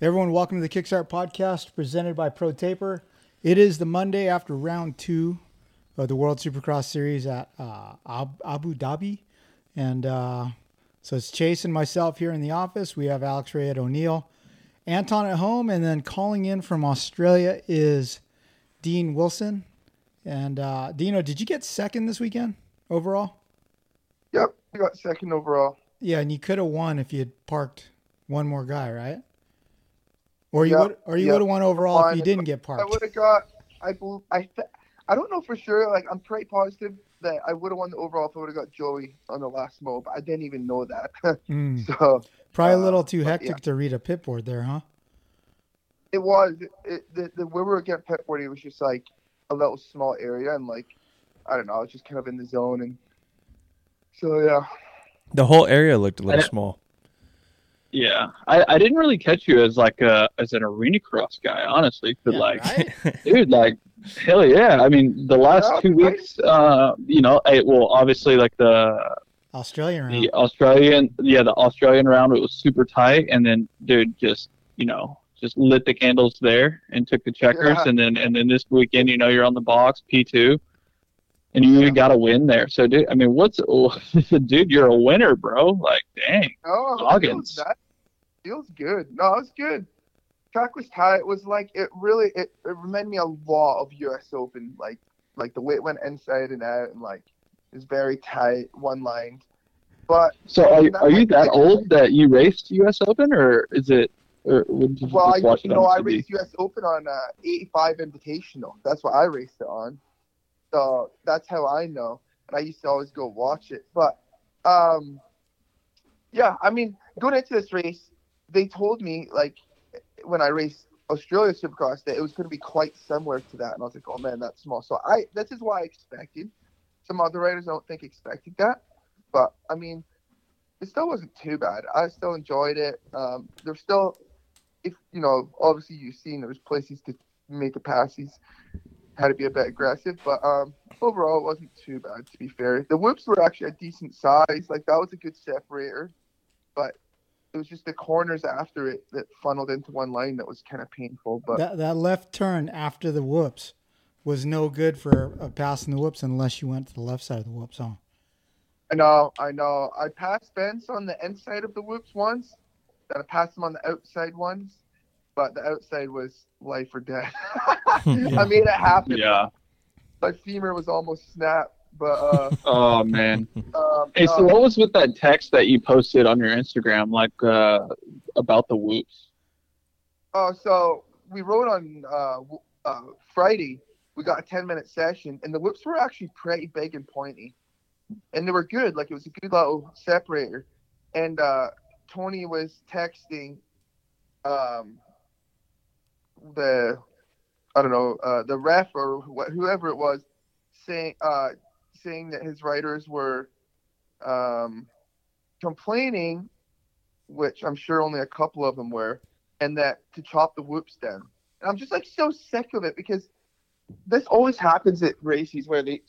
Everyone, welcome to the Kickstart Podcast presented by Pro Taper. It is the Monday after round two of the World Supercross Series at uh, Abu Dhabi. And uh, so it's Chase and myself here in the office. We have Alex Ray at O'Neill, Anton at home, and then calling in from Australia is Dean Wilson. And uh, Deano, did you get second this weekend overall? Yep, I got second overall. Yeah, and you could have won if you had parked one more guy, right? Or you yep, would, or you yep. would have won overall if you didn't get parked. I would have got. I believe. I. Th- I don't know for sure. Like I'm pretty positive that I would have won the overall if I would have got Joey on the last mow, but I didn't even know that. mm. So probably uh, a little too hectic yeah. to read a pit board there, huh? It was. It, the the where we were getting pit board, it was just like a little small area, and like I don't know, I was just kind of in the zone, and so yeah. The whole area looked a little small. Yeah, I, I didn't really catch you as like a as an arena cross guy, honestly. But yeah, like, right? dude, like, hell yeah! I mean, the last yeah, two right? weeks, uh, you know, it, well, obviously, like the Australian round, the Australian, yeah, the Australian round, it was super tight, and then, dude, just you know, just lit the candles there and took the checkers, yeah. and then and then this weekend, you know, you're on the box P two, and you yeah. got to win there. So, dude, I mean, what's dude? You're a winner, bro. Like, dang, oh, Goggins. That feels good. No, it was good. Track was tight. It was like it really it, it reminded me a lot of U.S. Open, like like the way it went inside and out, and like it's very tight, one lined. But so are you, are you that old that you raced U.S. Open, or is it? Or well, I, you know, I raced U.S. Open on uh, 85 Invitational. That's what I raced it on. So that's how I know. And I used to always go watch it. But um, yeah, I mean, going into this race, they told me like when I raced Australia Supercross that it was going to be quite similar to that, and I was like, oh man, that's small. So I this is why I expected. Some other riders I don't think expected that, but I mean, it still wasn't too bad. I still enjoyed it. Um, there's still, if you know, obviously you've seen there was places to make the passes had to be a bit aggressive, but um, overall it wasn't too bad. To be fair, the whoops were actually a decent size. Like that was a good separator, but it was just the corners after it that funneled into one line that was kind of painful. But that, that left turn after the whoops was no good for uh, passing the whoops unless you went to the left side of the whoops. Huh? I know, I know. I passed Benz on the inside of the whoops once, and I passed him on the outside ones, but the outside was life or death. I made it happen. Yeah. My femur was almost snapped, but uh, oh man. Um, hey, so uh, what was with that text that you posted on your Instagram, like uh, about the whoops? Oh, so we wrote on uh, uh, Friday. We got a ten minute session, and the whoops were actually pretty big and pointy, and they were good. Like it was a good little separator. And uh, Tony was texting um, the I don't know uh, the ref or wh- whoever it was saying uh, saying that his writers were um, complaining, which I'm sure only a couple of them were, and that to chop the whoops down. And I'm just like so sick of it because this always happens at races where they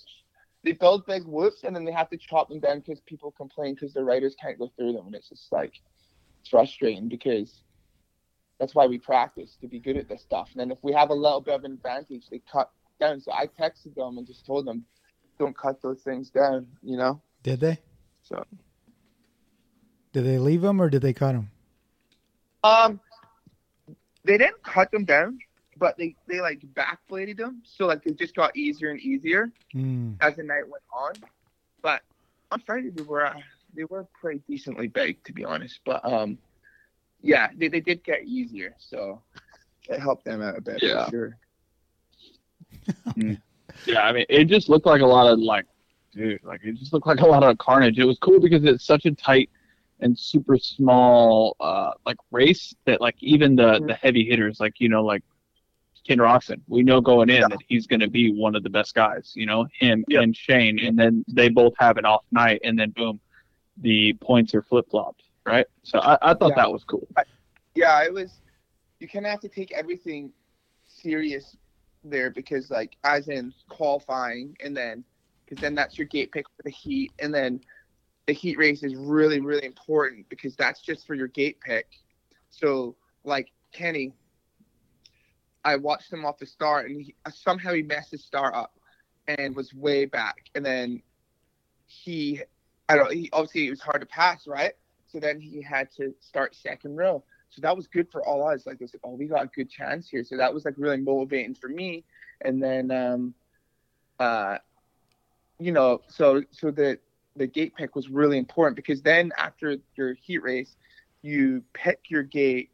they build big whoops and then they have to chop them down because people complain because the riders can't go through them, and it's just like it's frustrating because that's why we practice to be good at this stuff. And then if we have a little bit of an advantage, they cut down. So I texted them and just told them, don't cut those things down, you know? Did they? So. Did they leave them or did they cut them? Um, they didn't cut them down, but they, they like backbladed them. So like it just got easier and easier mm. as the night went on. But on Friday they were, uh, they were pretty decently baked to be honest. But, um, yeah, they, they did get easier, so it helped them out a bit yeah. for sure. mm. Yeah, I mean, it just looked like a lot of like, dude, like it just looked like a lot of carnage. It was cool because it's such a tight and super small uh, like race that like even the Mhm. the heavy hitters like you know like Ken Roczen, we know going in Yeah. that he's going to be one of the best guys. You know him Yeah. and Shane, and then they both have an off night, and then boom, the points are flip flopped. Right. So I, I thought Yeah. that was cool. yeah, it was. You kind of have to take everything serious there because, like, as in qualifying, and then because then that's your gate pick for the heat, and then the heat race is really, really important because that's just for your gate pick. So, like Kenny, I watched him off the start, and he, somehow he messed his start up and was way back, and then he, I don't, he obviously it was hard to pass, right? So then he had to start second row. So that was good for all us. Like, it was like, oh, we got a good chance here. So that was like really motivating for me. And then, um, uh, you know, so so the the gate pick was really important because then after your heat race, you pick your gate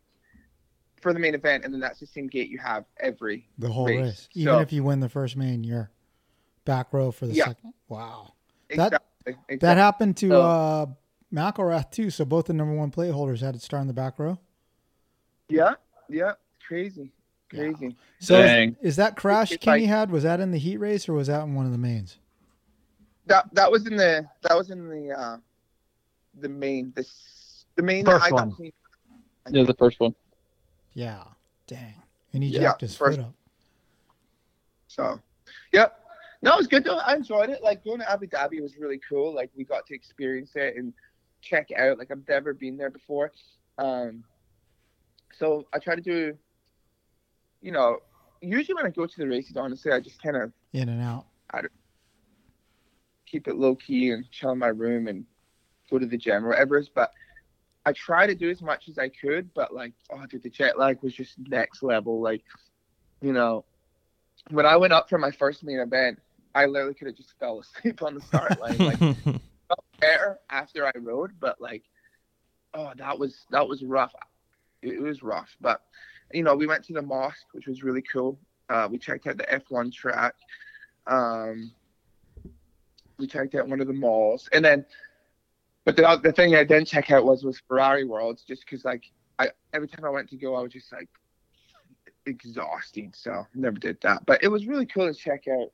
for the main event, and then that's the same gate you have every. The whole race. race. Even So- if you win the first main, you're back row for the Yeah. second. Wow. That- Exactly. exactly. That happened to So- uh, McElrath too. So both the number one plate holders had to start in the back row. Yeah, yeah, crazy, Yeah. crazy. So is, Dang. is that crash It's Kenny like- had? Was that in the heat race or was that in one of the mains? That that was in the that was in the uh the main this the main First that I one. clean. Yeah, the first one. Yeah. Dang. And he Yeah, jacked his first- foot up. So, yep. No, it was good though. I enjoyed it. Like going to Abu Dhabi was really cool. Like we got to experience it and check it out. Like I've never been there before. Um, so I try to do, you know, usually when I go to the races, honestly, I just kind of In and out. I keep it low key and chill in my room and go to the gym or whatever. But I try to do as much as I could. But like, oh, dude, the jet lag was just next level. Like, you know, when I went up for my first main event, I literally could have just fell asleep on the start line. Like, better after I rode, but like, oh, that was that was rough. It, was rough, but you know, we went to the mosque, which was really cool. Uh, we checked out the F1 track. Um, we checked out one of the malls, and then, but the the thing I didn't check out was was Ferrari Worlds, just because like I every time I went to go, I was just like exhausting, so never did that. But it was really cool to check out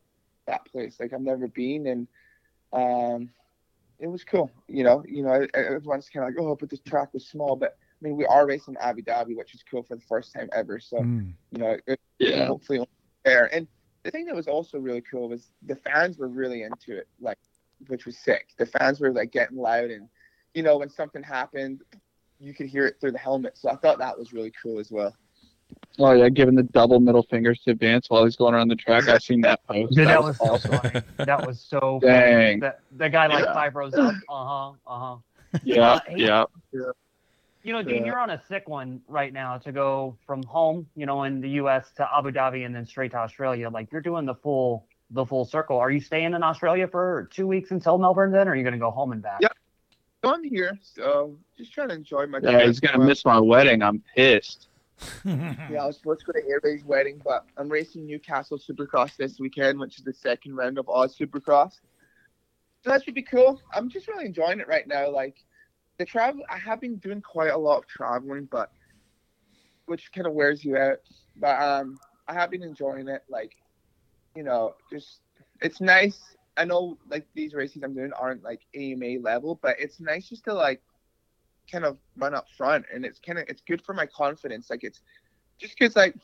that place. Like I've never been, and um, it was cool. You know, you know, everyone's kind of like, oh, but this track was small, but I mean, we are racing Abu Dhabi, which is cool for the first time ever. So Mm. you know, it, Yeah. hopefully there. And the thing that was also really cool was the fans were really into it, like, which was sick. The fans were like getting loud, and you know, when something happened, you could hear it through the helmet. So I thought that was really cool as well. Oh yeah, giving the double middle fingers to Vance while he's going around the track. I've seen that post. Dude, that was so awesome. funny. That was so Dang. funny. The, the guy like Yeah. five rows up. Uh huh. Uh huh. Yeah, Hey, yeah. You know, Dean, Yeah. you're on a sick one right now to go from home, you know, in the U.S. to Abu Dhabi and then straight to Australia. Like you're doing the full the full circle. Are you staying in Australia for two weeks until Melbourne? Then, or are you going to go home and back? Yeah. So I'm here, so just trying to enjoy my. Yeah, he's gonna miss my wedding. I'm pissed. Yeah, I was supposed to go to Airways wedding, but I'm racing Newcastle Supercross this weekend, which is the second round of Oz Supercross. So that should be cool. I'm just really enjoying it right now. Like the travel, I have been doing quite a lot of traveling, but which kind of wears you out. But um, I have been enjoying it. Like, you know, just it's nice. I know like these races I'm doing aren't like AMA level, but it's nice just to like kind of run up front, and it's kind of it's good for my confidence. Like it's just because like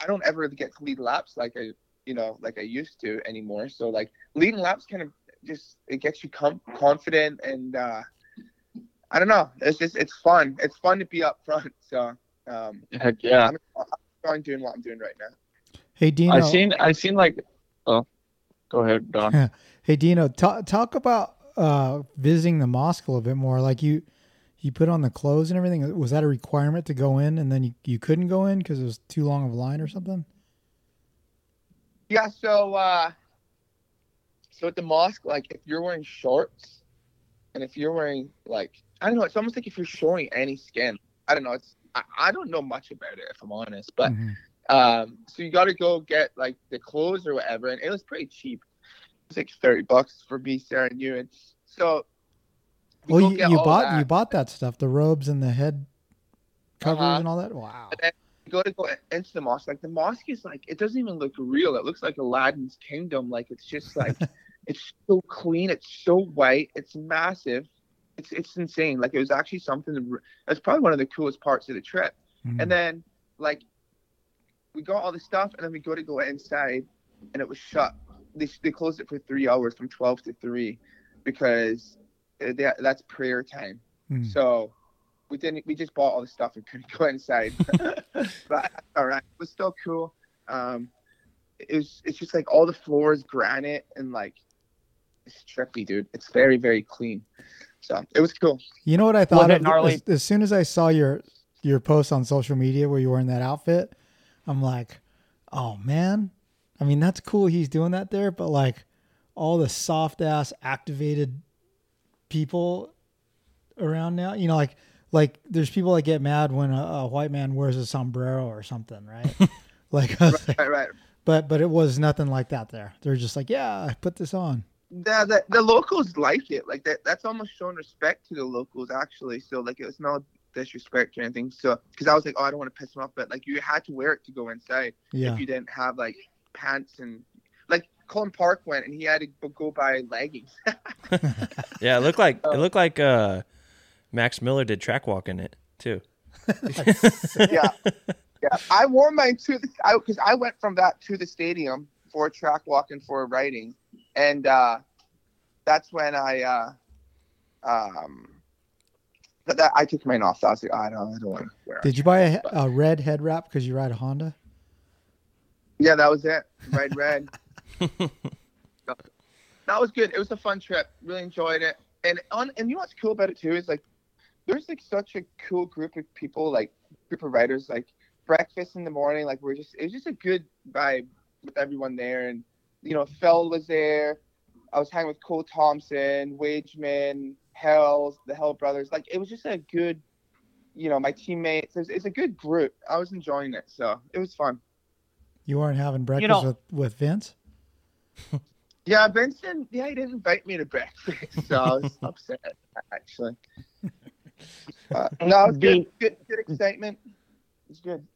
I don't ever get to lead laps like I you know like I used to anymore. So like leading laps kind of just it gets you com- confident and uh I don't know. It's just it's fun. It's fun to be up front. So um Heck yeah. I'm, I'm enjoying doing what I'm doing right now. hey Deano. I seen I seen like oh go ahead, Don. Hey Deano, talk talk about uh, visiting the mosque a little bit more. Like you, you put on the clothes and everything. Was that a requirement to go in, and then you, you couldn't go in because it was too long of a line or something? Yeah, so uh so at the mosque, like if you're wearing shorts and if you're wearing like I don't know, it's almost like if you're showing any skin. I don't know, it's I, I don't know much about it if I'm honest, but Mhm. um so you gotta go get like the clothes or whatever and it was pretty cheap. It was like thirty bucks for me, Sarah and you and so Well, you, you bought that. you bought that stuff, the robes and the head covers Uh-huh. and all that. Wow. And then you go to go into the mosque. Like the mosque is like it doesn't even look real. It looks like Aladdin's kingdom. Like it's just like it's so clean. It's so white. It's massive. It's it's insane. Like it was actually something. That's probably one of the coolest parts of the trip. Mm. And then like we got all the stuff, and then we go to go inside, and it was shut. They they closed it for three hours from twelve to three, because uh, they, that's prayer time. Mm. So we didn't. We just bought all the stuff and couldn't go inside. but all right, it was still cool. Um, it was. It's just like all the floors granite and like it's trippy, dude. It's very very clean. So it was cool. You know what I thought of as, as soon as I saw your your post on social media where you were in that outfit, I'm like, oh man. I mean, that's cool he's doing that there, but like all the soft ass activated people around now, you know, like like there's people that get mad when a, a white man wears a sombrero or something, right? like, I was like- Right, right. but but it was nothing like that there. They're just like, yeah, I put this on. The, the the locals like it. Like that. That's almost showing respect to the locals actually. So like it's not disrespect or anything. So because I was like, oh, I don't want to piss them off, but like you had to wear it to go inside. Yeah. if you didn't have like pants and like Colin Park went and he had to go buy leggings. Yeah, it looked like Oh. it looked like uh, Max Miller did track walk in it too. yeah, yeah. I wore mine to the I because I went from that to the stadium for track walking for writing, and uh, that's when I uh, um. But that, I took mine off. So I was like, oh, I don't, I don't want to wear. it. Did you buy a, a red head wrap because you ride a Honda? Yeah, that was it. Red, red. that was good. It was a fun trip. Really enjoyed it. And on and you know what's cool about it too is like there's like such a cool group of people, like group of writers, like breakfast in the morning. Like we're just it was just a good vibe with everyone there. And you know, Phil was there. I was hanging with Cole Thompson, Wageman, Hells, the Hell Brothers. Like it was just a good, you know, my teammates. It's, it's a good group. I was enjoying it, so it was fun. You weren't having breakfast know- with, with Vince? Yeah, Benson. Yeah, he didn't invite me to breakfast, so I was upset actually. Uh, no, it was good. Good, good excitement. It's good.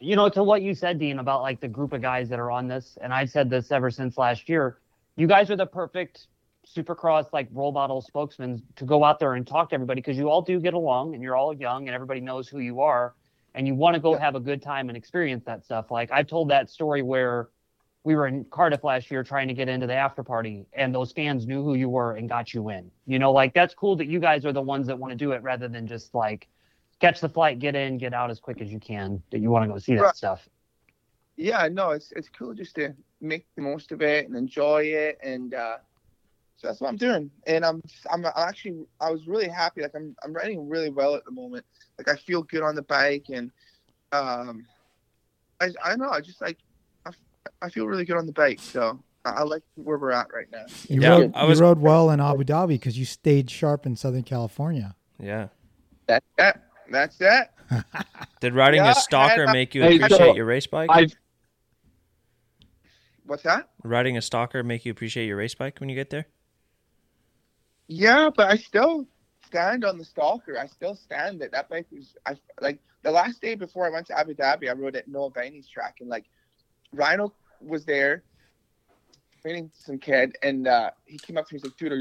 you know, to what you said, Dean, about like the group of guys that are on this, and I've said this ever since last year. You guys are the perfect supercross like role model spokesmen to go out there and talk to everybody because you all do get along and you're all young and everybody knows who you are and you want to go Yeah. have a good time and experience that stuff. Like I've told that story where we were in Cardiff last year trying to get into the after party and those fans knew who you were and got you in. You know, like that's cool that you guys are the ones that want to do it rather than just like catch the flight, get in, get out as quick as you can. That you want to go see that Right. stuff. Yeah, no, it's it's cool just to make the most of it and enjoy it, and uh, so that's what I'm doing. And I'm I'm, actually I was really happy. Like I'm I'm riding really well at the moment. Like I feel good on the bike, and um, I I don't know. I just like I, I feel really good on the bike. So I, I like where we're at right now. You, Yeah, rode, I was- you rode well in Abu Dhabi because you stayed sharp in Southern California. Yeah. That's that. That's it. Did riding Yeah, a stalker and, make you Hey, appreciate so your race bike? I've What's that? Riding a stalker make you appreciate your race bike when you get there? Yeah, but I still stand on the stalker. I still stand it. That bike was I like the last day before I went to Abu Dhabi. I rode at Noah Bainey's track, and like Rhino was there training some kid, and uh, he came up to me and was like, "Dude,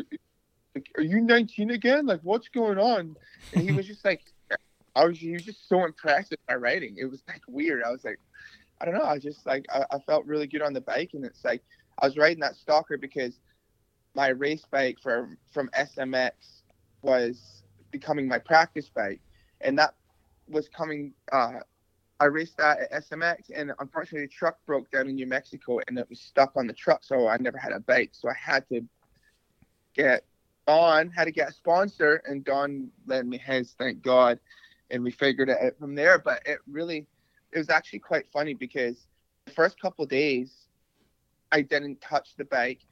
are, are you 19 again? Like, what's going on?" And he was just like, I was he was just so impressed with my riding. It was like weird. I was like, I don't know. I was just like I, I felt really good on the bike, and it's like I was riding that stalker because my race bike from from SMX was becoming my practice bike, and that was coming. Uh, I raced that at SMX, and unfortunately, the truck broke down in New Mexico, and it was stuck on the truck, so I never had a bike. So I had to get on, had to get a sponsor, and Don lent me his, thank God, and we figured it out from there. But it really, it was actually quite funny because the first couple days, I didn't touch the bike,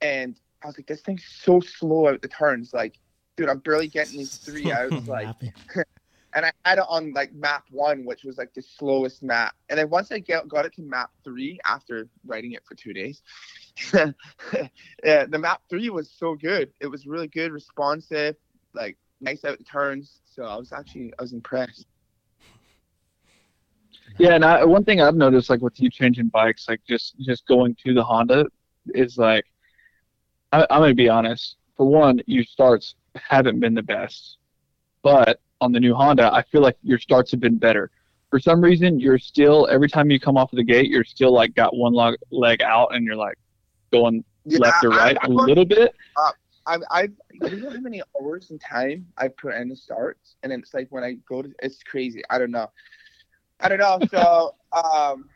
and I was like, this thing's so slow out the turns. Like, dude, I'm barely getting these three outs. Like. and I had it on like map one, which was like the slowest map. And then once I get, got it to map three after writing it for two days, yeah, the map three was so good. It was really good, responsive. like nice out turns. So I was actually I was impressed. Yeah, and I, one thing I've noticed, like with you changing bikes, like just just going to the Honda, is like, I, I'm gonna be honest. For one, your starts haven't been the best, but on the new Honda, I feel like your starts have been better. For some reason, you're still every time you come off of the gate, you're still like got one leg leg out, and you're like going Yeah, left or right I- a little bit. I've, I've you know how many hours and time I put in the starts, and it's like when I go to, it's crazy. I don't know, I don't know. So um,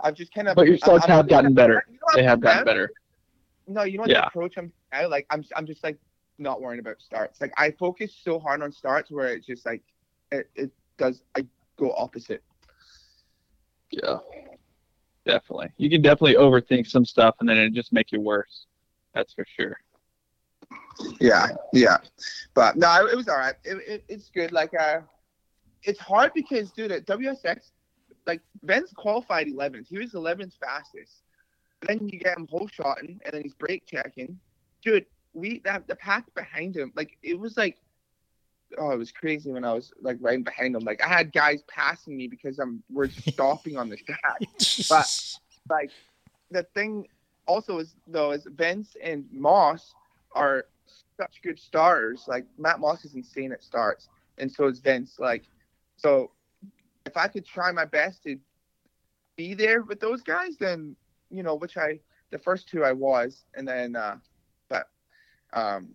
I've just kind of. But your starts I'm have gotten better. you know They have gotten better. No, you know what Yeah. the approach I'm I like. I'm I'm just like not worrying about starts. Like I focus so hard on starts where it's just like it, it does. I go opposite. Yeah, definitely. You can definitely overthink some stuff, and then it just make you worse. That's for sure. Yeah, yeah, but no, it was all right. It, it, it's good. Like, uh, it's hard because, dude, at WSX, like Ben's qualified 11th. He was 11th fastest. Then you get him whole shotting, and then he's brake checking. Dude, we that the pack behind him, like it was like, oh, it was crazy when I was like right behind him. Like I had guys passing me because I'm we're stopping on the track. But- like the thing also is though is Vince and Moss are such good starters. Like Matt Moss is insane at starts, and so is Vince. Like so, if I could try my best to be there with those guys, then you know, which I the first two I was, and then uh, um,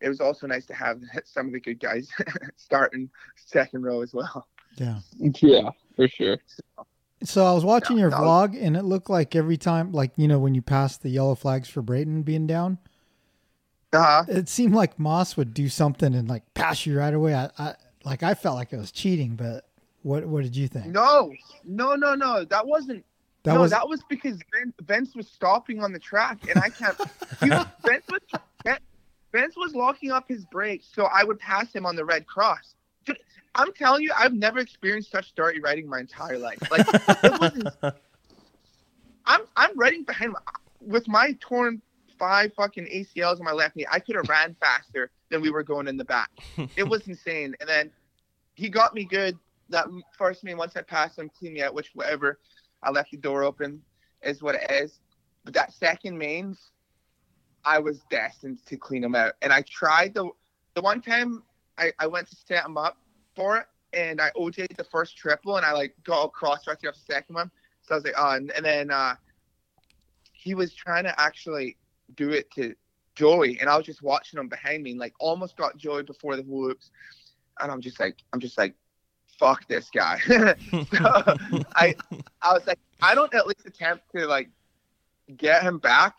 it was also nice to have some of the good guys starting second row as well. Yeah. Yeah, for sure. So I was watching Yeah, your that vlog, and it looked like every time, like you know, when you passed the yellow flags for Brayton being down, Uh-huh. it seemed like Moss would do something and like pass you right away. I, I like I felt like it was cheating, but what what did you think? No, no, no, no. That wasn't that no, was that was because Vince, Vince was stopping on the track, and I can't. he was, Vince was Vince was locking up his brakes, so I would pass him on the red cross. Dude, I'm telling you, I've never experienced such dirty riding my entire life. Like it wasn't. I'm I'm riding behind with my torn five fucking ACLs on my left knee. I could have ran faster than we were going in the back. It was insane. And then he got me good. That first main, once I passed him, clean me out, which whatever. I left the door open, is what it is. But that second main, I was destined to clean him out. And I tried the the one time I, I went to set him up for it, and I OJ'd the first triple, and I like got across right off the second one. So I was like, oh, and, and then uh, he was trying to actually do it to Joey, and I was just watching him behind me, and like almost got Joey before the whoops, and I'm just like, I'm just like, fuck this guy. so I, I was like, I don't at least attempt to like get him back.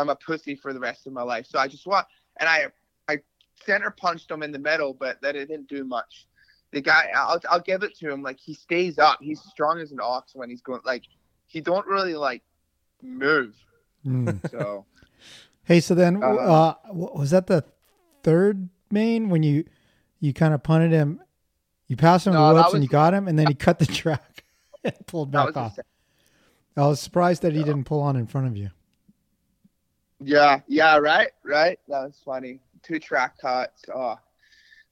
I'm a pussy for the rest of my life. So I just want, and I, I center punched him in the middle, but that it didn't do much. The guy, I'll, I'll give it to him. Like he stays up. He's strong as an ox when he's going. Like he don't really like move. Hmm. So Hey, so then Uh, uh, was that the third main when you you kind of punted him? You passed him No, the whoops and you got him, and then he cut the track and pulled back off. I was surprised that he didn't pull on in front of you. Yeah, yeah, right, right. That was funny. Two track cuts. Oh,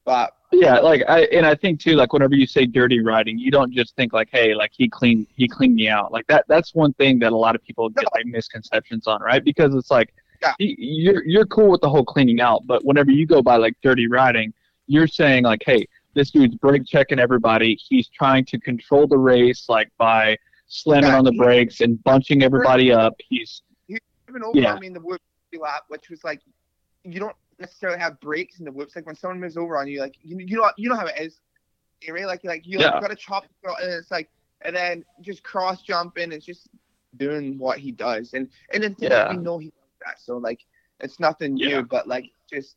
but Yeah, like I and I think too, like whenever you say dirty riding, you don't just think like, hey, like he cleaned he cleaned me out. Like that that's one thing that a lot of people get like misconceptions on, right? Because it's like Yeah. you're you're cool with the whole cleaning out, but whenever you go by like dirty riding, you're saying like, hey, this dude's brake checking everybody. He's trying to control the race like by slamming Yeah, on the he- brakes and bunching everybody up. He's even over Yeah. the whoop lap, which was like, you don't necessarily have breaks in the whoops. Like when someone moves over on you, like you, you know you know how it is. Right? Like like you like, Yeah. got to chop and it's like and then just cross jumping and just doing what he does. And and then Yeah. we know he does that, so like it's nothing Yeah. new. But like just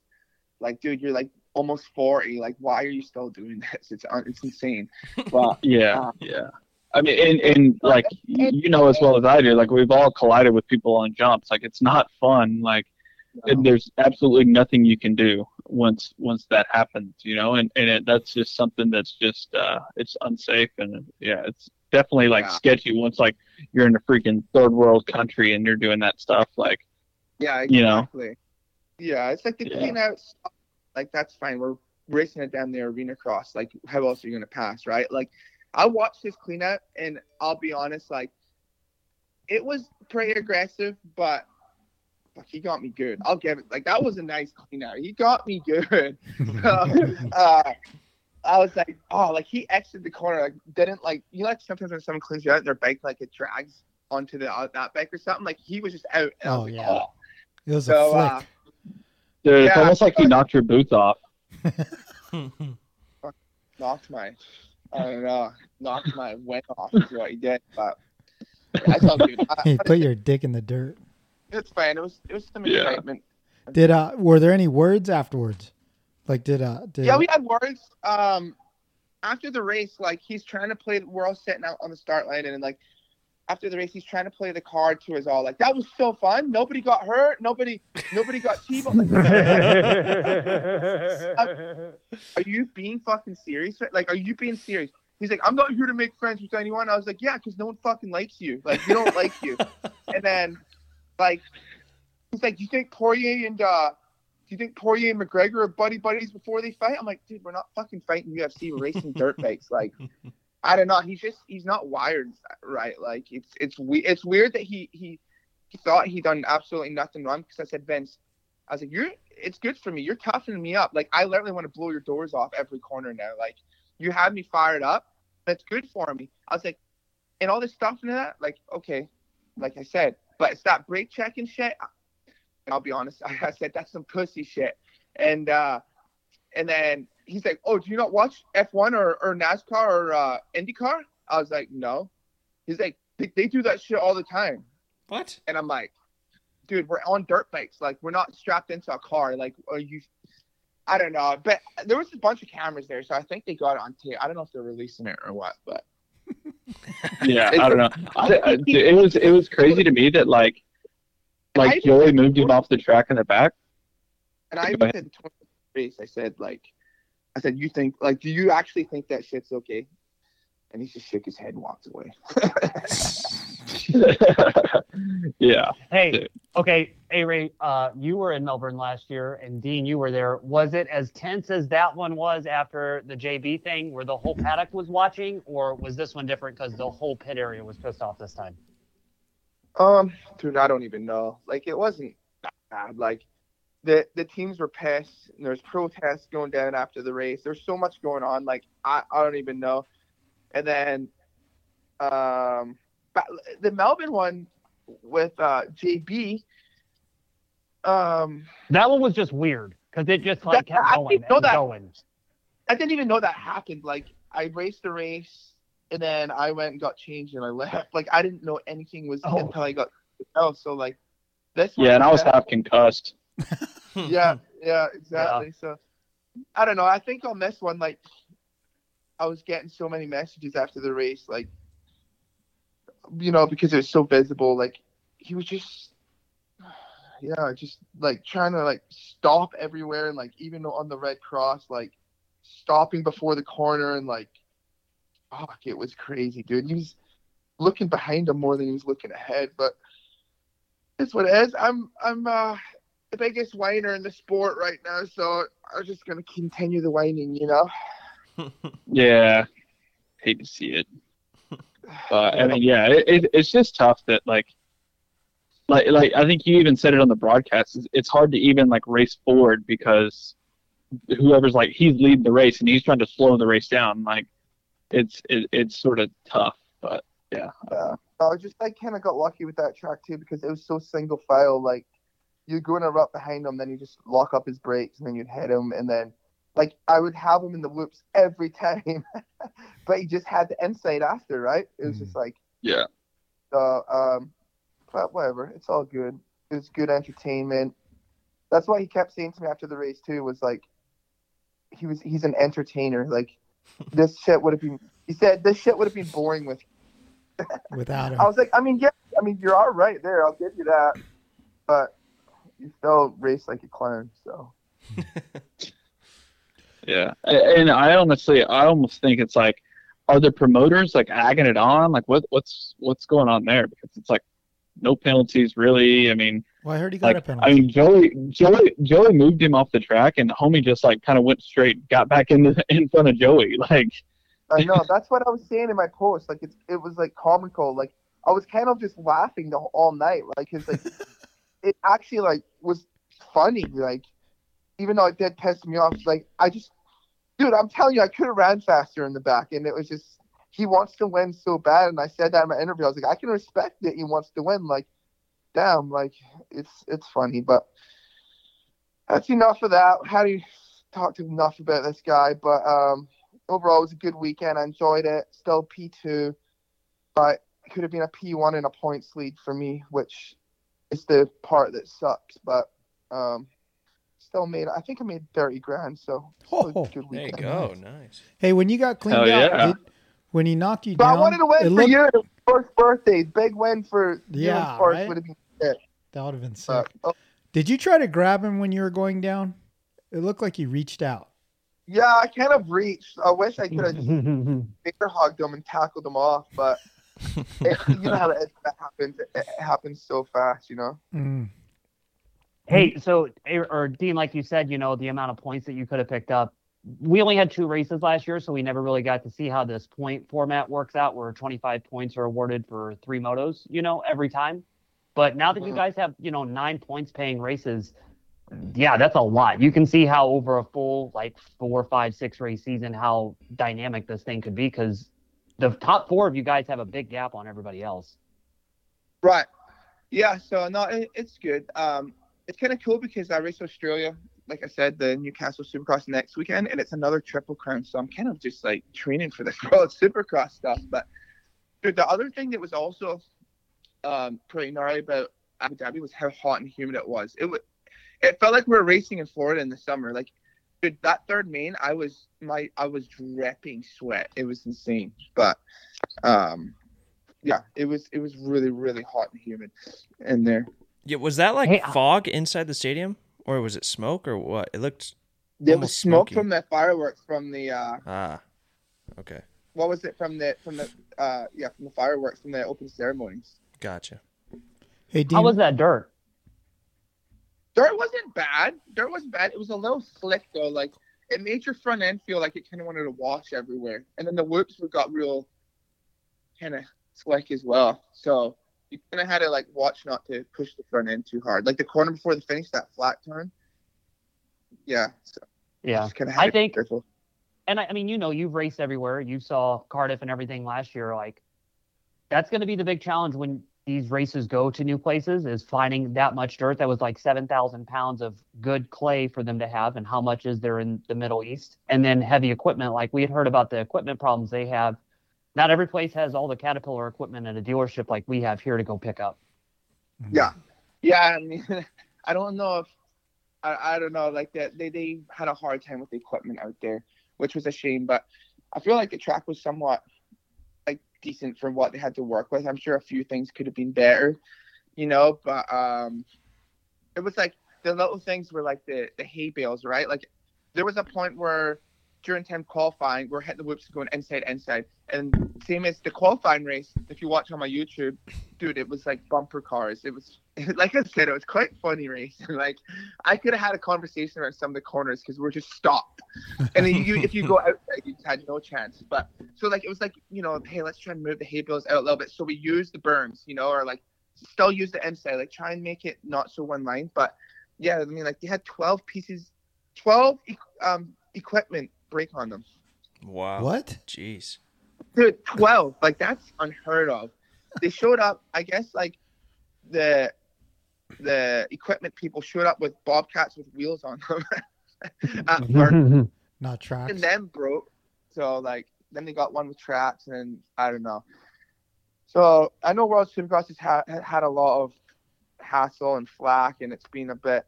like dude, you're like almost forty. Like why are you still doing this? It's it's insane. But Yeah, Uh, yeah. I mean, and, and like you know as well as I do, like we've all collided with people on jumps. Like it's not fun. Like and there's absolutely nothing you can do once once that happens. You know, and and it, that's just something that's just uh it's unsafe and yeah, it's definitely like Yeah. sketchy once like you're in a freaking third world country and you're doing that stuff. Like Yeah, You know? Yeah, it's like the Yeah. clean out. Like that's fine. We're racing it down the arena cross. Like how else are you gonna pass, right? Like I watched his cleanup, and I'll be honest, like it was pretty aggressive, but fuck, he got me good. I'll give it. Like that was a nice cleanup. He got me good. uh, I was like, oh, like he exited the corner, like didn't like you know, like sometimes when someone cleans you out, their bike like it drags onto the uh, that bike or something. Like he was just out. And I was Oh, like, yeah. oh. It was So, a uh, flick. Dude, it's almost like he knocked your boots off. knocked my, I don't know, knocked my went off is what he did. But I it's all good. I, he put your dick in the dirt. it's fine. It was it was some Yeah. excitement. Did uh were there any words afterwards? Like did uh did Yeah, we had words. Um, after the race, like he's trying to play. We're all sitting out on the start line, and like after the race, he's trying to play the card to us all. Like that was so fun. Nobody got hurt. Nobody, nobody got T-boned. Like, are you being fucking serious? Like, are you being serious? He's like, I'm not here to make friends with anyone. I was like, yeah, because no one fucking likes you. Like, we don't like you. And then, like, he's like, do you think Poirier and uh, do you think Poirier and McGregor are buddy buddies before they fight? I'm like, dude, we're not fucking fighting UFC. We're racing dirt bikes. Like, I don't know. He's just he's not wired right. Like, it's it's we it's weird that he he he thought he done absolutely nothing wrong. Because I said, Vince, I was like, you're it's good for me. You're toughening me up. Like, I literally want to blow your doors off every corner now. Like, you have me fired up. That's good for me. I was like, and all this stuff and that, like, okay, like I said, but it's that checking shit. And I'll be honest, I said that's some pussy shit. And uh, and then he's like, oh, do you not watch F1 or, or NASCAR or uh, IndyCar? I was like, no. He's like, they, they do that shit all the time. What? And I'm like, dude, we're on dirt bikes. Like, we're not strapped into a car. Like, are you? I don't know. But there was a bunch of cameras there, so I think they got it on tape. I don't know if they're releasing it or what, but Yeah, I don't know. I, I, it was it was crazy to me that like like I- Joey moved him off the track in the back. And I Go even said to him in the race, I said like, I said, you think like, do you actually think that shit's okay? And he just shook his head and walked away. yeah. Hey, okay, hey Ray, uh, you were in Melbourne last year, and Dean, you were there. Was it as tense as that one was after the JB thing, where the whole paddock was watching, or was this one different because the whole pit area was pissed off this time? Um, dude, I don't even know. Like, it wasn't that bad. Like, the the teams were pissed. And there's protests going down after the race. There's so much going on. Like, I, I don't even know. And then, um, but the Melbourne one with uh JB. Um, That one was just weird because it just like That- kept I going didn't know and that. going. I didn't even know that happened. Like, I raced the race, and then I went and got changed, and I left. Like, I didn't know anything was Oh. until I got. Oh, so like, this. one Yeah, and I was half concussed. Yeah, yeah, exactly. So I don't know. I think on this one, like I was getting so many messages after the race, like you know, because it was so visible. Like he was just, yeah, just like trying to like stop everywhere, and like even on the red cross, like stopping before the corner, and like, fuck, it was crazy, dude. He was looking behind him more than he was looking ahead, but. It's what it is. I'm I'm uh the biggest whiner in the sport right now, so I'm just gonna continue the whining, you know. Yeah. Hate to see it. But I mean, yeah, it, it, it's just tough that like, like, like I think you even said it on the broadcast. It's, it's hard to even like race forward because whoever's like he's leading the race and he's trying to slow the race down. Like, it's it, it's sort of tough. But yeah, Uh, I just I kind of got lucky with that track too because it was so single file. Like you go in a rut behind him, then you just lock up his brakes, and then you'd hit him, and then like I would have him in the loops every time, but he just had the insight after, right? It was just like yeah, So, um, but whatever, it's all good. It was good entertainment. That's why he kept saying to me after the race too was like, he was he's an entertainer. Like this shit would have been. He said this shit would have been boring with. without him. I was like, I mean, yeah, I mean, you're all right there. I'll give you that, but you still race like a clown. So yeah. And I honestly, I almost think it's like, are the promoters like agging it on? Like, what what's what's going on there? Because it's like no penalties really. I mean, Well, I heard he got a penalty. I mean, Joey Joey Joey moved him off the track, and homie just like kind of went straight, got back in the, in front of Joey. Like, I know. That's what I was saying in my post. Like it's it was like comical. Like I was kind of just laughing the all night. Like it's like it actually like was funny. Like even though it did piss me off. Like I just, dude, I'm telling you, I could have ran faster in the back, and it was just he wants to win so bad. And I said that in my interview. I was like, I can respect that he wants to win. Like, damn, like it's it's funny, but that's enough of that. How do you talked enough about this guy? But um overall, it was a good weekend. I enjoyed it. Still P2, but it could have been a P1 and a points lead for me, which is the part that sucks. But um, still made. I think I made 30 grand, so still a Oh, good There you go. Nice. Hey, when you got cleaned Hell out, yeah. did, when he knocked you But down, I wanted to it win for looked- you. First birthday, big win for you Yeah, and right? would have been. That would have been sick. But, oh, Did you try to grab him when you were going down? It looked like he reached out. yeah, I kind of reached. I wish I could have just bear hugged him and tackled him off, but it, you know how that, that happens. It, it happens so fast, you know. Mm. Hey, so or or Dean, like you said, you know the amount of points that you could have picked up. We only had two races last year, so we never really got to see how this point format works out, where 25 points are awarded for three motos, you know, every time. But now that you Mhm. guys have, you know, nine points paying races, yeah, that's a lot. You can see how over a full like four, five, six race season, how dynamic this thing could be because the top four of you guys have a big gap on everybody else. Right. Yeah. So no, it, it's good. Um, it's kind of cool because I race Australia, like I said, the Newcastle Supercross next weekend, and it's another Triple Crown. So I'm kind of just like training for the World Supercross stuff. But dude, the other thing that was also um, pretty gnarly about Abu Dhabi was how hot and humid it was. It was. It felt like we were racing in Florida in the summer. Like, dude, that third main, I was my I was dripping sweat. It was insane. But um, yeah, it was it was really really hot and humid in there. Yeah, was that like Hey, I- fog inside the stadium, or was it smoke, or what? It looked There was smoke smoky. from the fireworks from the uh, ah, okay, what was it from the from the uh, yeah from the fireworks from the open ceremonies. gotcha. Hey, Dean, How was that dirt? Dirt wasn't bad. Dirt wasn't bad. It was a little slick though. Like it made your front end feel like it kind of wanted to wash everywhere, and then the whoops were got real kind of slick as well. So you kind of had to like watch not to push the front end too hard. Like the corner before the finish, that flat turn. Yeah. So Yeah. just kind of I had to be think- careful. and I, I mean, you know, you've raced everywhere. You saw Cardiff and everything last year. Like, that's going to be the big challenge when these races go to new places is finding that much dirt that was like 7,000 pounds of good clay for them to have, and how much is there in the Middle East, and then heavy equipment. Like we had heard about the equipment problems they have. Not every place has all the Caterpillar equipment at a dealership like we have here to go pick up. Mm-hmm. Yeah. Yeah, I mean, I don't know if I, I don't know like that they they had a hard time with the equipment out there, which was a shame. But I feel like the track was somewhat like decent for what they had to work with. I'm sure a few things could have been better, you know. But um, it was like the little things were like the the hay bales, right? Like there was a point where during time qualifying, we're hitting the whoops going inside inside, and same as the qualifying race. If you watch on my YouTube, dude, it was like bumper cars. It was like I said, it was quite funny race. like I could have had a conversation around some of the corners because we're just stopped. And then you, if you go outside, you just had no chance. But so like it was like you know, hey, let's try and move the hay bales out a little bit. So we use the berms, you know, or like still use the inside, like try and make it not so one line. But yeah, I mean, like they had 12 pieces, 12 e- um, equipment break on them. Wow. What? Jeez. Dude, 12. Like, that's unheard of. They showed up, I guess, like, the the equipment people showed up with bobcats with wheels on them at first, Not tracks. and then broke. So, like, then they got one with tracks, and I don't know. So, I know World Supercross has had, had a lot of hassle and flack, and it's been a bit,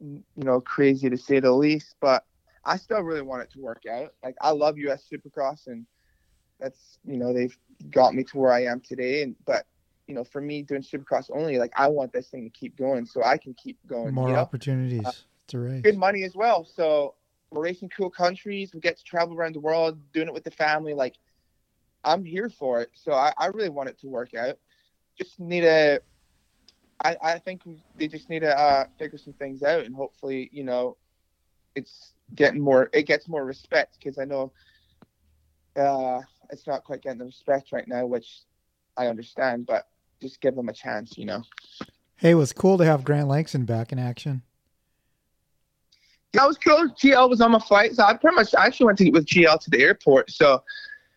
you know, crazy to say the least, but I still really want it to work out. Like, I love US Supercross, and that's you know they've got me to where I am today. And but you know for me doing Supercross only, like I want this thing to keep going so I can keep going. More you know? opportunities to race. Good money as well. So we're racing cool countries. We get to travel around the world, doing it with the family. Like I'm here for it. So I, I really want it to work out. just need to. I, I think they just need to uh, figure some things out, and hopefully, you know, it's getting more. It gets more respect because I know uh, it's not quite getting the respect right now, which I understand. But just give them a chance, you know. Hey, it was cool to have Grant Langston back in action. Yeah, it was cool. GL was on my flight, so I pretty much I actually went to with GL to the airport. So,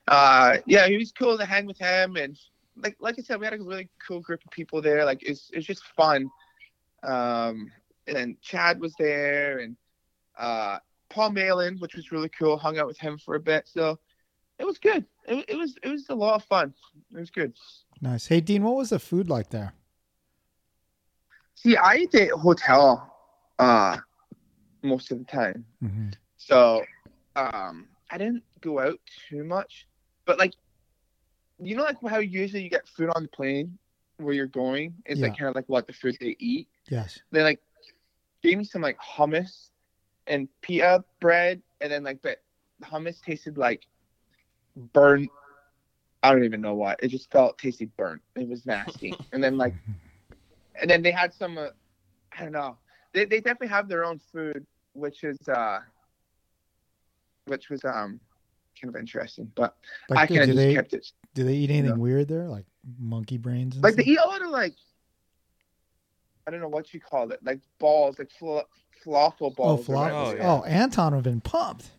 uh, yeah, it was cool to hang with him, and like like I said, we had a really cool group of people there. Like it's it's just fun. Um, and Chad was there, and uh, Paul Malin, which was really cool. Hung out with him for a bit, so it was good. It, it was it was a lot of fun. It was good. Nice. Hey, Dean, what was the food like there? See, I ate at hotel uh, most of the time. Mm-hmm. So um, I didn't go out too much. But, like, you know, like how usually you get food on the plane where you're going? It's like kind of like what the food they eat. Yes. They, like, gave me some, like, hummus and pita bread. And then, like, but hummus tasted like burnt. I don't even know why. It just felt tasted burnt. It was nasty. and then, like, and then they had some uh, i don't know they, they definitely have their own food which is uh which was um kind of interesting but i Like, kind of do just they kept it do they eat anything Yeah. weird there, like monkey brains? And like they stuff? eat a lot of like i don't know what you call it like balls like fla- falafel Oh, balls or flop. whatever Oh, they yeah. Oh, Anton would have been pumped.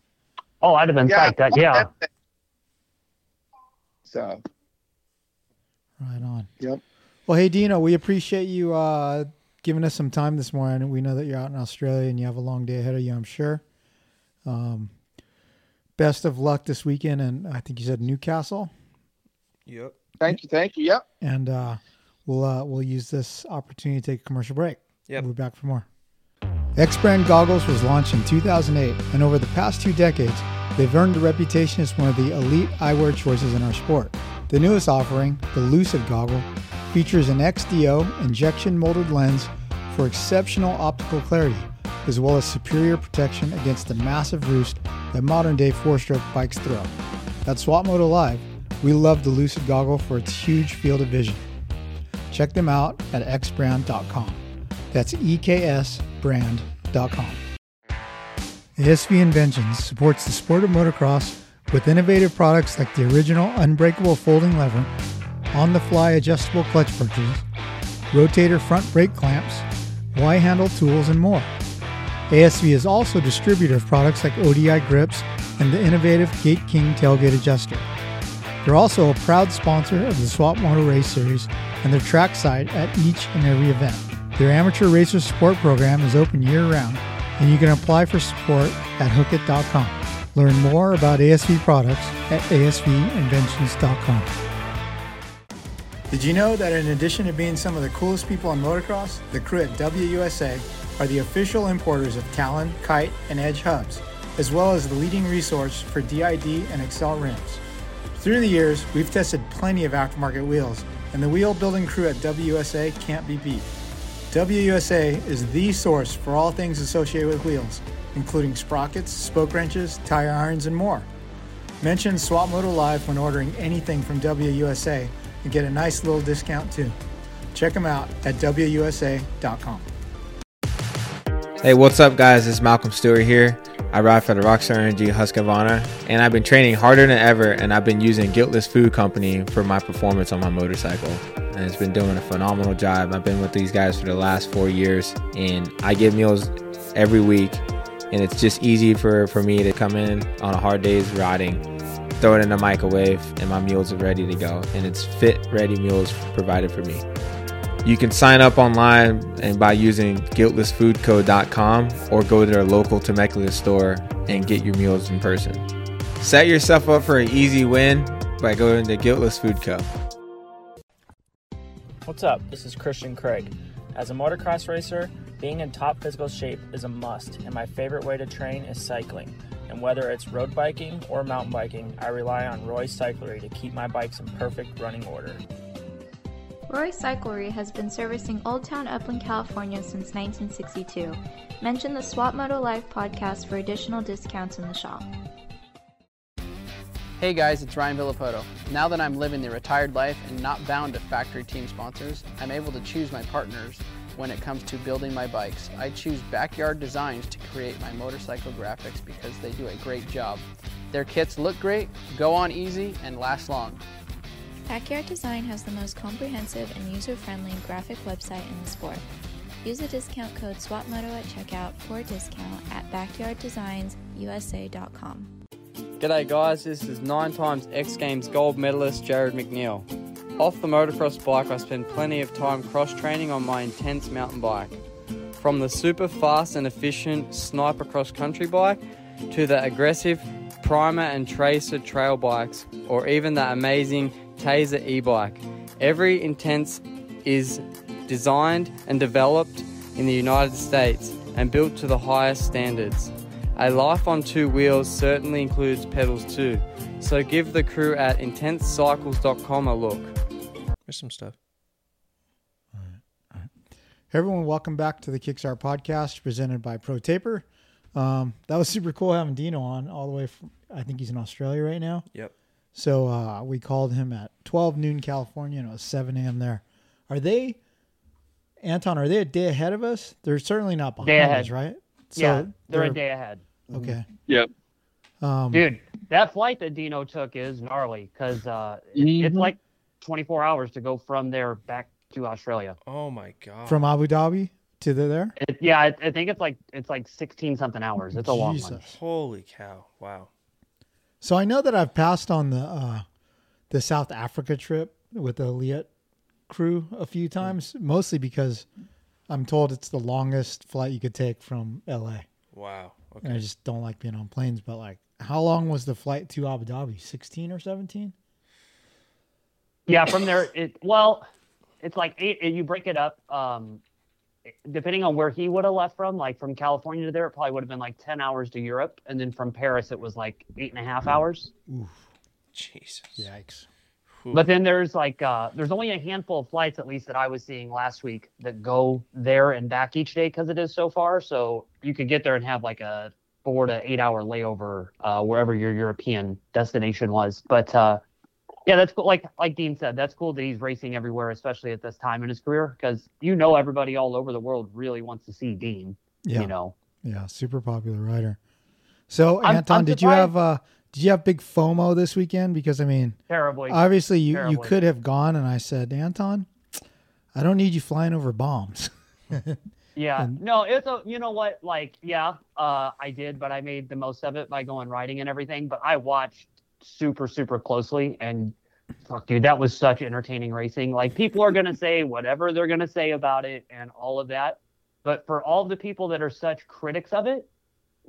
Oh, I'd have been Yeah. psyched. That, yeah. so Right on. Yep. Well, hey, Deano, we appreciate you uh, giving us some time this morning. We know that you're out in Australia and you have a long day ahead of you, I'm sure. Um, best of luck this weekend, and I think you said Newcastle. Yep. thank you thank you yep And uh, we'll uh, we'll use this opportunity to take a commercial break. Yep. We'll be back for more. X Brand Goggles was launched in 2008, and over the past two decades, they've earned a reputation as one of the elite eyewear choices in our sport. The newest offering, the Lucid Goggle, features an XDO injection molded lens for exceptional optical clarity, as well as superior protection against the massive roost that modern day four stroke bikes throw. At Swap Moto Live, we love the Lucid Goggle for its huge field of vision. Check them out at xbrand.com. That's eksbrand.com. ASV Inventions supports the sport of motocross with innovative products like the original unbreakable folding lever, on the fly adjustable clutch perches, rotator front brake clamps, Y handle tools, and more. ASV is also a distributor of products like ODI grips and the innovative Gate King tailgate adjuster. They're also a proud sponsor of the Swap Moto Race Series and their trackside at each and every event. Their amateur racer support program is open year round, and you can apply for support at hookit.com. Learn more about ASV products at asvinventions.com. Did you know that in addition to being some of the coolest people in motocross, the crew at WUSA are the official importers of Talon, Kite, and Edge hubs, as well as the leading resource for DID and Excel rims. Through the years, we've tested plenty of aftermarket wheels, and the wheel building crew at WUSA can't be beat. WUSA is the source for all things associated with wheels, including sprockets, spoke wrenches, tire irons, and more. Mention Swap Moto Live when ordering anything from WUSA and get a nice little discount too. Check them out at WUSA.com. Hey, what's up, guys? It's Malcolm Stewart here. I ride for the Rockstar Energy Husqvarna, and I've been training harder than ever, and I've been using Guiltless Food Company for my performance on my motorcycle. And it's been doing a phenomenal job. I've been with these guys for the last four years, and I get meals every week, and it's just easy for, for me to come in on a hard day's riding, throw it in the microwave, and my meals are ready to go. And it's fit, ready meals provided for me. You can sign up online and by using guiltlessfoodco.com or go to their local Temecula store and get your meals in person. Set yourself up for an easy win by going to Guiltless Food Co. What's up? This is Christian Craig. As a motocross racer, being in top physical shape is a must, and my favorite way to train is cycling. And whether it's road biking or mountain biking, I rely on Roy Cyclery to keep my bikes in perfect running order. Roy Cyclery has been servicing Old Town Upland, California since 1962. Mention the Swap Moto Live podcast for additional discounts in the shop. Hey guys, it's Ryan Villopoto. Now that I'm living the retired life and not bound to factory team sponsors, I'm able to choose my partners when it comes to building my bikes. I choose Backyard Designs to create my motorcycle graphics because they do a great job. Their kits look great, go on easy, and last long. Backyard Design has the most comprehensive and user-friendly graphic website in the sport. Use the discount code SWAPMOTO at checkout for a discount at backyarddesignsusa.com. G'day guys, this is nine times X Games gold medalist Jarryd McNeil. Off the motocross bike, I spend plenty of time cross training on my intense mountain bike. From the super fast and efficient sniper cross country bike to the aggressive primer and tracer trail bikes, or even the amazing Tazer e bike. Every intense is designed and developed in the United States and built to the highest standards. A life on two wheels certainly includes pedals too, so give the crew at intensecycles.com a look. There's some stuff. All right. Hey everyone, welcome back to the Kickstart podcast presented by Pro Taper. Um, that was super cool having Deano on all the way from, I think he's in Australia right now. Yep. So uh, we called him at 12 noon California and it was 7 a.m. there. Are they, Anton, are they a day ahead of us? They're certainly not behind Day ahead. us, right? yeah, they're, a day ahead. Okay. Yep. Um, Dude, that flight that Deano took is gnarly because uh, it- it's like 24 hours to go from there back to Australia. Oh my god. From Abu Dhabi to the there? It, yeah, I, I think it's like it's like 16 something hours. It's a long one. Jesus. Holy cow! Wow. So I know that I've passed on the uh, the South Africa trip with the Elliott crew a few times, mostly because I'm told it's the longest flight you could take from LA. Wow. And I just don't like being on planes. But like, how long was the flight to Abu Dhabi? 16 or 17? Yeah, from there, it well, it's like eight. You break it up. Um, depending on where he would have left from, like from California to there, it probably would have been like 10 hours to Europe, and then from Paris, it was like eight and a half hours. Oof. Jesus. Yikes. Whew. But then there's like uh, there's only a handful of flights at least that I was seeing last week that go there and back each day because it is so far. So you could get there and have like a four to eight hour layover uh, wherever your European destination was. But uh, yeah, that's cool. Like like Dean said, that's cool that he's racing everywhere, especially at this time in his career, because you know everybody all over the world really wants to see Dean. Yeah. You know, Yeah, super popular rider. So I'm- Anton, I'm did you have uh did you have big FOMO this weekend? Because I mean, terribly. obviously you, you could have gone, and I said, Anton, I don't need you flying over bombs. Yeah, And- no, it's a you know what, like yeah, uh, I did, but I made the most of it by going riding and everything. But I watched super super closely, and fuck, dude, that was such entertaining racing. Like people are gonna say whatever they're gonna say about it and all of that, but for all the people that are such critics of it,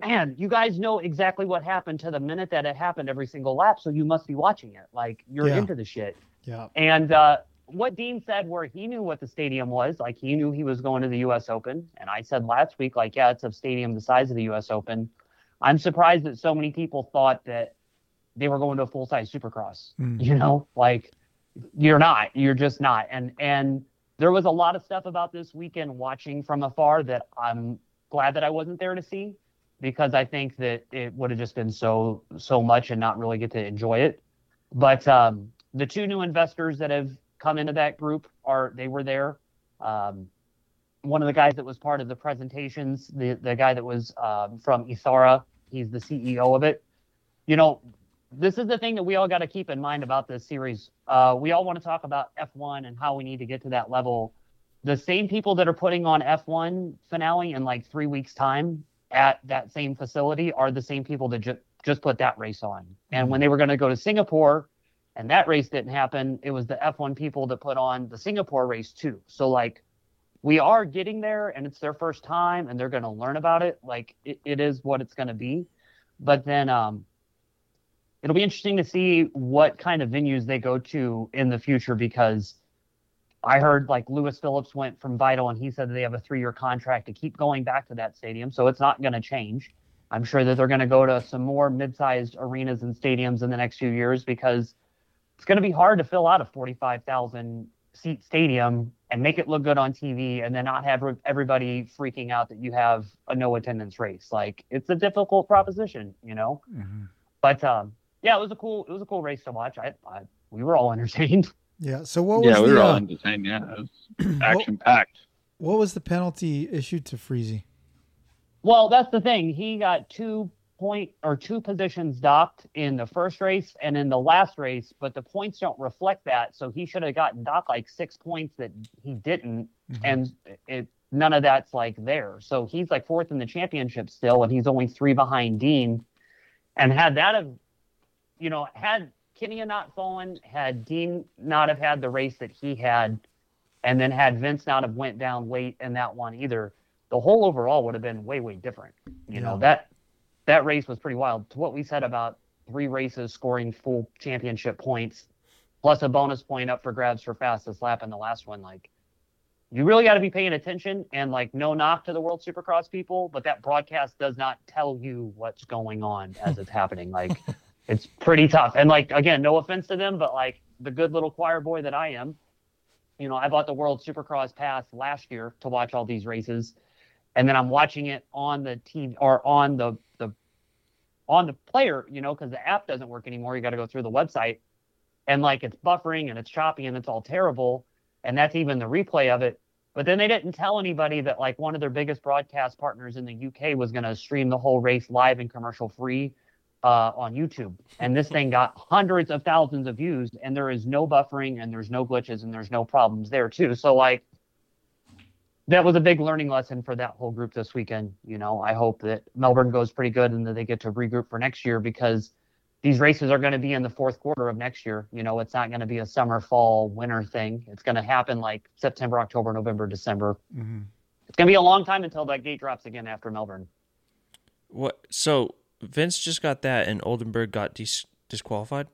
man, you guys know exactly what happened to the minute that it happened every single lap, so you must be watching it. Like you're Yeah. into the shit. yeah. And uh, what Dean said, where he knew what the stadium was, like he knew he was going to the U.S. Open, and I said last week, like, yeah, it's a stadium the size of the U.S. Open. I'm surprised that so many people thought that they were going to a full size Supercross. Mm. You know, like you're not, you're just not. And and there was a lot of stuff about this weekend watching from afar that I'm glad that I wasn't there to see because I think that it would have just been so so much and not really get to enjoy it. But um, the two new investors that have come into that group are they were there. Um, one of the guys that was part of the presentations, the the guy that was um, from Ethara, he's the CEO of it. You know, this is the thing that we all got to keep in mind about this series. Uh, we all want to talk about F1 and how we need to get to that level. The same people that are putting on F1 finale in like three weeks' time at that same facility are the same people that ju- just put that race on. And when they were going to go to Singapore and that race didn't happen, it was the F1 people that put on the Singapore race too. So, like, we are getting there and it's their first time and they're going to learn about it. Like, it, it is what it's going to be. But then, um, it'll be interesting to see what kind of venues they go to in the future because I heard like Lewis Phillips went from Vital and he said that they have a three year contract to keep going back to that stadium. So it's not going to change. I'm sure that they're going to go to some more mid sized arenas and stadiums in the next few years because it's going to be hard to fill out a 45,000 seat stadium and make it look good on TV and then not have everybody freaking out that you have a no attendance race. Like it's a difficult proposition, you know? But um, yeah, it was a cool it was a cool race to watch. I, I we were all entertained. Yeah. So what was yeah, we the were all uh, entertained. Yeah, it was action packed. what was the penalty issued to Freezy? Well, that's the thing. He got two point or two positions docked in the first race and in the last race, but the points don't reflect that. So he should have gotten docked like six points that he didn't, and it none of that's like there. So he's like fourth in the championship still, and he's only three behind Dean. And had that have, you know, had Kenny not fallen, had Dean not have had the race that he had, and then had Vince not have went down late in that one either, the whole overall would have been way way different. You know that that race was pretty wild. To what we said about three races scoring full championship points, plus a bonus point up for grabs for fastest lap in the last one, like. You really got to be paying attention and like no knock to the World Supercross people, but that broadcast does not tell you what's going on as it's happening. Like it's pretty tough. And like again, no offense to them, but like the good little choir boy that I am, you know, I bought the World Supercross pass last year to watch all these races, and then I'm watching it on the TV or on the the on the player, you know, because the app doesn't work anymore. You got to go through the website, and like it's buffering and it's choppy and it's all terrible, and that's even the replay of it. But then they didn't tell anybody that like one of their biggest broadcast partners in the UK was going to stream the whole race live and commercial free uh, on YouTube. And this thing got hundreds of thousands of views, and there is no buffering, and there's no glitches, and there's no problems there too. So like, that was a big learning lesson for that whole group this weekend. You know, I hope that Melbourne goes pretty good and that they get to regroup for next year because these races are going to be in the fourth quarter of next year. You know, it's not going to be a summer, fall, winter thing. It's going to happen like September, October, November, December. Mhm. It's going to be a long time until that gate drops again after Melbourne. What? So Vince just got that, and Oldenburg got dis- disqualified.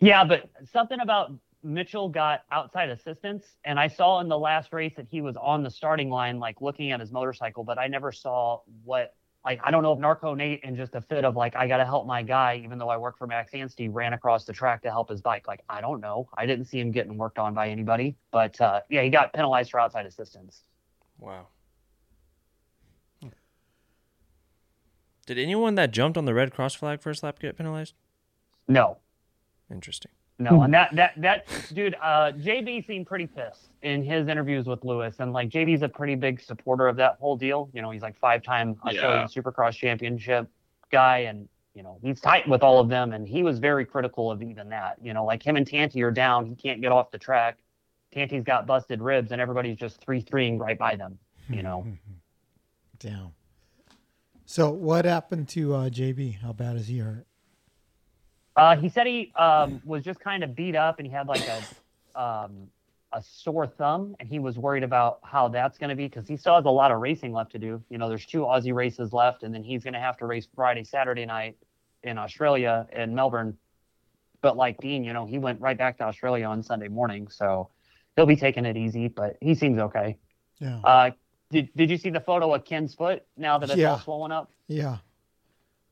Yeah, but something about Mitchell got outside assistance, and I saw in the last race that he was on the starting line, like looking at his motorcycle, but I never saw what. Like I don't know if Narco Nate, in just a fit of like I got to help my guy, even though I work for Max Anstey, ran across the track to help his bike. Like I don't know, I didn't see him getting worked on by anybody, but uh, yeah, he got penalized for outside assistance. Wow. Did anyone that jumped on the red cross flag first lap get penalized? No, Interesting. No, and that that that dude, uh, JB seemed pretty pissed in his interviews with Lewis, and like JB's a pretty big supporter of that whole deal. You know, he's like five-time Australian Supercross championship guy, and you know he's tight with all of them, and he was very critical of even that. You know, like him and Tanty are down, he can't get off the track. Tanty's got busted ribs, and everybody's just three-threeing right by them. You know, Damn. So what happened to uh, JB? How bad is he hurt? Uh, he said he um, was just kind of beat up and he had like a um, a sore thumb, and he was worried about how that's going to be because he still has a lot of racing left to do. You know, there's two Aussie races left, and then he's going to have to race Friday, Saturday night in Australia in Melbourne. But like Dean, you know, he went right back to Australia on Sunday morning, so he'll be taking it easy. But he seems okay. Yeah. Uh, did Did you see the photo of Ken's foot now that it's Yeah. all swollen up? Yeah.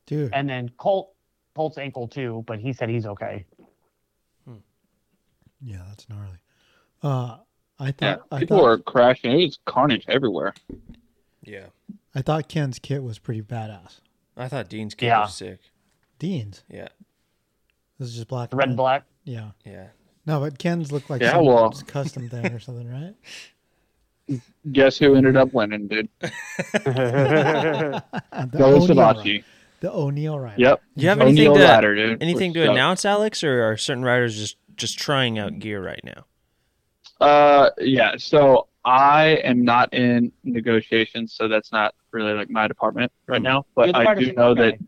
Dude. And then Colt Colt's ankle too, but he said he's okay. Yeah, that's gnarly. Uh, I Yeah, thought I people thought were crashing. It was carnage everywhere. Yeah. I thought Ken's kit was pretty badass. I thought Dean's kit Yeah. was sick. Dean's. Yeah. This is just black. Red and black. Yeah. Yeah. No, but Ken's looked like Yeah, some well- custom thing or something, right? Guess who ended up winning, dude? the Joe O'Neill rider. The O'Neill rider. Yep. Do you have O'Neill anything to ladder, dude. anything to announce, Alex, or are certain riders just just trying out gear right now? Uh, yeah. So I am not in negotiations, so that's not really like my department right now. But I do know guy. that.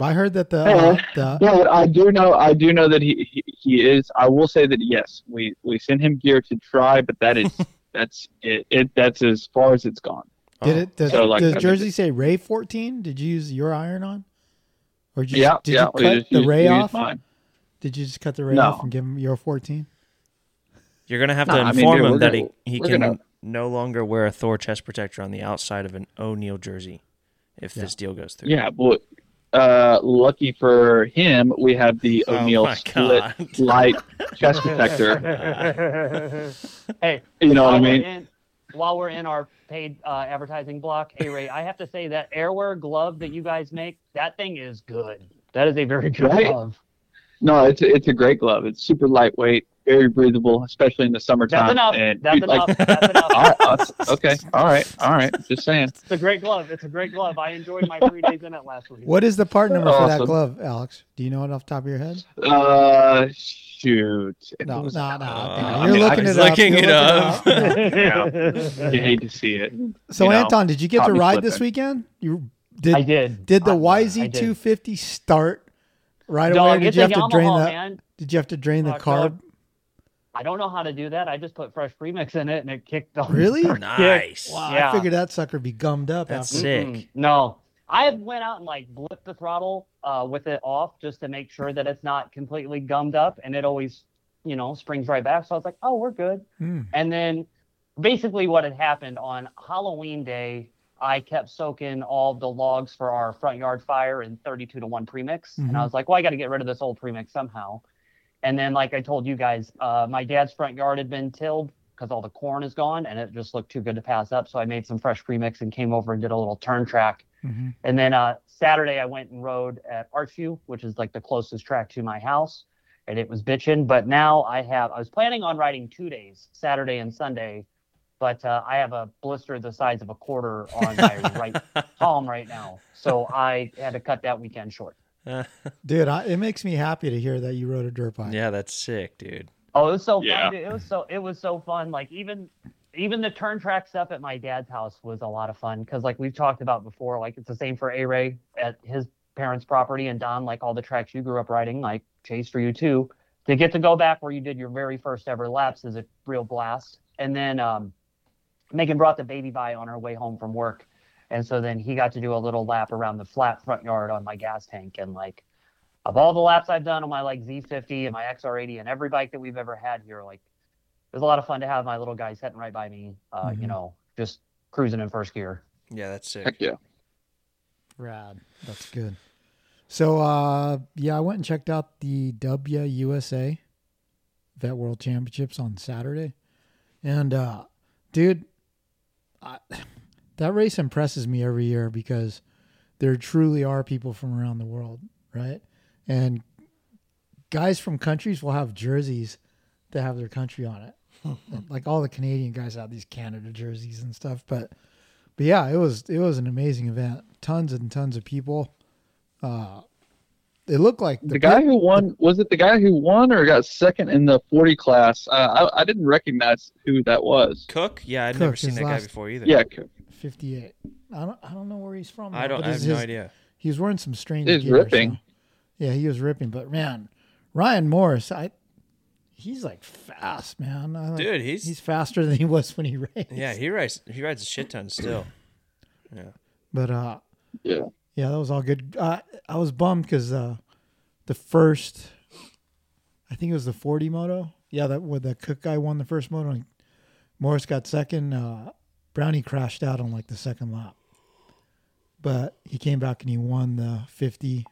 I heard that the, Yeah. uh, the Yeah, I do know. I do know that he, he he is. I will say that yes, we we sent him gear to try, but that is that's it. It that's as far as it's gone. did it does, So, like, does I mean- Jersey say Ray 14? Did you use your iron on? Or did you, yeah, did yeah. you cut just the Ray used off? mine. Did you just cut the Ray No. off and give him your 14? You're gonna have Nah, to I mean, inform dude, him we're that gonna- he, he can gonna- no longer wear a Thor chest protector on the outside of an O'Neill jersey if this deal goes through. Yeah, but uh, lucky for him, we have the Oh O'Neill my split God. light chest protector. hey, You know what I mean? in- while we're in our paid uh, advertising block, hey Ray, I have to say that Airwear glove that you guys make, that thing is good. That is a very good Right? glove. No, it's a, it's a great glove. It's super lightweight, very breathable, especially in the summertime. That's enough. And That's dude, like- enough. That's enough. all right, uh, okay, all right, all right. Just saying. It's a great glove. It's a great glove. I enjoyed my three days in it last week. What is the part number for that glove, Alex? Do you know it off the top of your head? Uh, shoot. If No, was- no, no. Uh, You're mean, I looking was it up. looking You're it up. up. You hate to see it. so, you know, Anton, did you get to me ride this weekend? You did. I did. Did the I- I YZ did. 250 start right away? Dog, Or did you have to Yamaha, drain that? man. Did you have to drain the Fuck, carb? Dog. I don't know how to do that. I just put fresh premix in it and it kicked the Really? Nice. Wow, Yeah. I figured that sucker be gummed up. That's after. sick. Mm-mm. No, I went out and like blipped the throttle uh, with it off just to make sure that it's not completely gummed up, and it always, you know, springs right back. So I was like, oh, we're good. Hmm. And then basically what had happened on Halloween day, I kept soaking all the logs for our front yard fire in 32 to 1 premix. And I Mhm. was like, well, I got to get rid of this old premix somehow. And then, like I told you guys, uh, my dad's front yard had been tilled because all the corn is gone and it just looked too good to pass up. So I made some fresh premix and came over and did a little turn track. Mhm. And then uh, Saturday, I went and rode at Archview, which is like the closest track to my house. And it was bitching. But now I have, I was planning on riding two days, Saturday and Sunday. But uh, I have a blister the size of a quarter on my right palm right now. So I had to cut that weekend short. Dude, I, it makes me happy to hear that you rode a dirt bike. Yeah, that's sick, dude. Oh, it was so Yeah. fun. dude. It was so it was so fun. Like even even the turn track stuff at my dad's house was a lot of fun because like we've talked about before. Like it's the same for A Ray at his parents' property and Don, like all the tracks you grew up riding, like Chase for you too. To get to go back where you did your very first ever laps is a real blast. And then um, Megan brought the baby by on her way home from work. And so then he got to do a little lap around the flat front yard on my gas tank. And like, of all the laps I've done on my like Z50 and my XR80 and every bike that we've ever had here, like, it was a lot of fun to have my little guy sitting right by me, uh, you Mhm. know, just cruising in first gear. Yeah, that's sick. Heck yeah. Rad. That's good. So, uh, yeah, I went and checked out the WUSA Vet World Championships on Saturday. And, uh, dude, I, that race impresses me every year because there truly are people from around the world, right? And guys from countries will have jerseys that have their country on it. like all the Canadian guys have these Canada jerseys and stuff, but but yeah, it was it was an amazing event. Tons and tons of people. Uh, it looked like The guy who won was it the guy who won or got second in the 40 class? Uh, I I didn't recognize who that was. Cook? Yeah, I'd Cook, never seen his that guy before either. Yeah, Cook. Fifty eight. I don't I don't know where he's from. I don't. I have his- no idea. He was wearing some strange. He's gear, ripping. so- Yeah, he was ripping. But man, Ryan Morris, I he's like fast, man. I like- Dude, he's- he's faster than he was when he raced. Yeah, he rides. He rides a shit ton still. Yeah. But uh, Yeah. yeah, that was all good. Uh, I was bummed because uh, the first, I think it was the forty moto. Yeah, that where the Cook guy won the first moto. And Morris got second. Uh, Brownie crashed out on like the second lap, but he came back and he won the fifty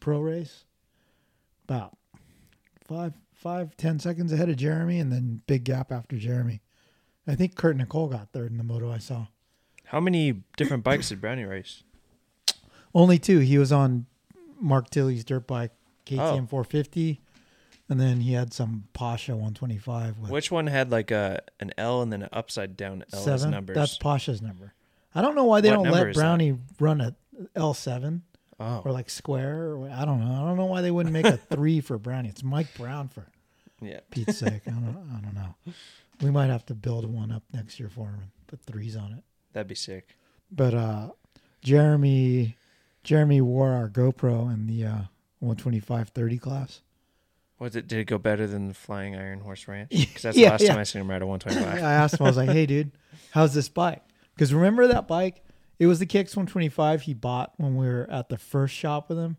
pro race. About five, five, ten seconds ahead of Jeremy, and then big gap after Jeremy. I think Kurt Nichol got third in the moto I saw. How many different bikes did Brownie race? Only two. He was on Mark Tilley's dirt bike, KTM Oh. 450, and then he had some Pasha 125 with Which one had like a an L and then an upside down L as seven. numbers? That's Pasha's number. I don't know why they What don't number let is that? Brownie run a L7 oh, or like square. Or, I don't know. I don't know why they wouldn't make a three for Brownie. It's Mike Brown for yeah. Pete's sake. I don't. I don't know. We might have to build one up next year for him and put threes on it. That'd be sick. But uh, Jeremy, Jeremy wore our GoPro in the uh, 125 30 class. Was it? Did it go better than the Flying Iron Horse Ranch? Because that's Yeah, the last yeah. time I seen him ride a 125. I asked him, I was like, hey, dude, how's this bike? Because remember that bike? It was the KX one twenty five he bought when we were at the first shop with him.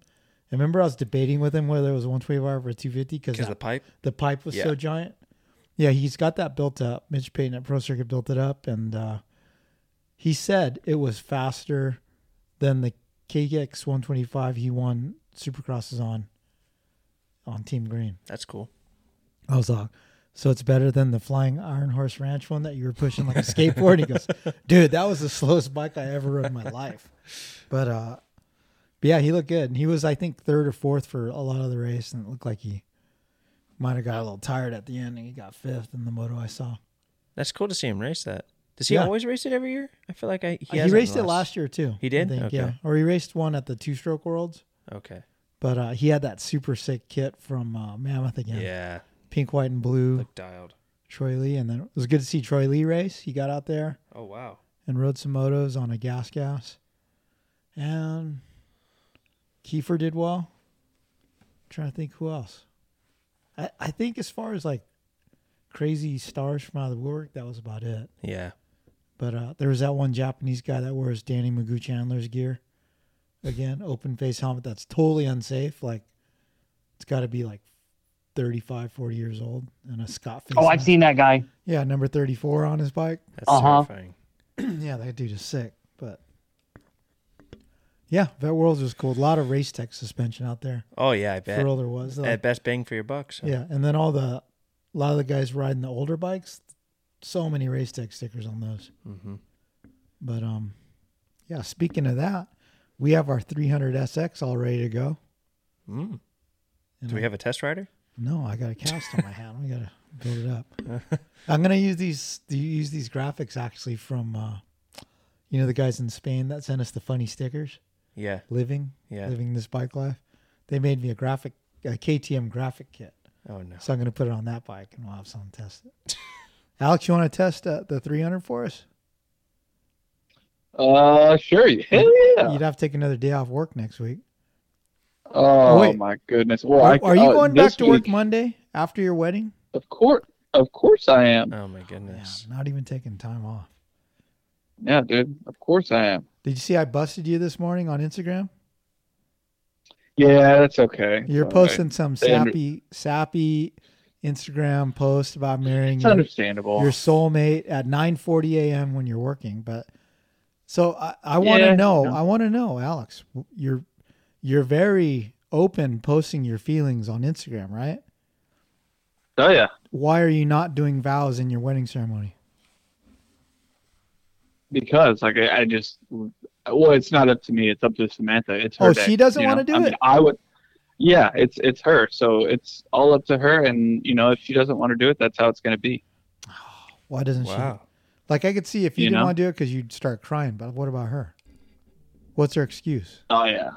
And remember, I was debating with him whether it was a 125 or a 250 Because because the pipe. the pipe was Yeah. so giant. Yeah, he's got that built up. Mitch Payton at Pro Circuit built it up, and uh, he said it was faster than the KX 125 he won Supercrosses on on Team Green. That's cool. I was like, so it's better than the Flying Iron Horse Ranch one that you were pushing like a skateboard. he goes, dude, that was the slowest bike I ever rode in my life. But uh, But yeah, he looked good, and he was I think third or fourth for a lot of the race, and it looked like he might have got a little tired at the end, and he got fifth in the moto I saw. That's cool to see him race that. Does he Yeah. always race it every year? I feel like I he, He, hasn't raced it last year too. He did? Think, Okay. Yeah, or he raced one at the Two Stroke Worlds. Okay. But uh, he had that super sick kit from uh, Mammoth again. Yeah. Pink, white, and blue. Look dialed. Troy Lee, and then it was good to see Troy Lee race. He got out there Oh wow. and rode some motos on a gas gas. And Kiefer did well. trying to think who else. I, I think as far as like crazy stars from out of the woodwork, that was about it. Yeah. But uh, there was that one Japanese guy that wears Danny Magoo Chandler's gear. Again, open face helmet that's totally unsafe. Like it's got to be like 35, 40 years old and a Scott face. Oh, I've helmet. seen that guy. Yeah, number 34 on his bike. That's Uh-huh. terrifying. yeah, that dude is sick. But yeah, Vet Worlds was cool. A lot of race tech suspension out there. Oh yeah, I bet. For all there was. At best bang for your buck. So. Yeah, and then all the, a lot of the guys riding the older bikes, so many race tech stickers on those. Mhm. But um, yeah. Speaking of that, we have our 300 SX all ready to go. Mm. Do we I- have a test rider? No, I got a cast on my hand. We gotta build it up. I'm gonna use these use these graphics actually from uh, you know the guys in Spain that sent us the funny stickers. Yeah. Living, Yeah. living this bike life. They made me a graphic, a KTM graphic kit. Oh no. So I'm gonna put it on that bike and we'll have someone test it. Alex, you want to test uh, the 300 for us? Uh, sure. Hell yeah. You'd have to take another day off work next week. Oh wait. my goodness. Well, are, I, are you uh, going back to work week- Monday after your wedding? Of course, of course I am. Oh my goodness. Not even taking time off. Yeah, dude. Of course I am. Did you see I busted you this morning on Instagram? Yeah, that's okay. You're All right. posting some They under- sappy, sappy Instagram post about marrying It's your, understandable. your soulmate at 9:40 a.m. when you're working. But so I, I want to Yeah, know. yeah. I want to know, Alex. You're you're very open posting your feelings on Instagram, right? Oh yeah. Why are you not doing vows in your wedding ceremony? because like I, I just well it's not up to me it's up to samantha it's her Oh, day, she doesn't wanna do I mean, it? i would yeah it's it's her so it's all up to her and you know if she doesn't want to do it that's how it's going to be Why doesn't Wow. Like I could see if you, You didn't know? want to do it because you'd start crying. But what about her? What's her excuse? oh yeah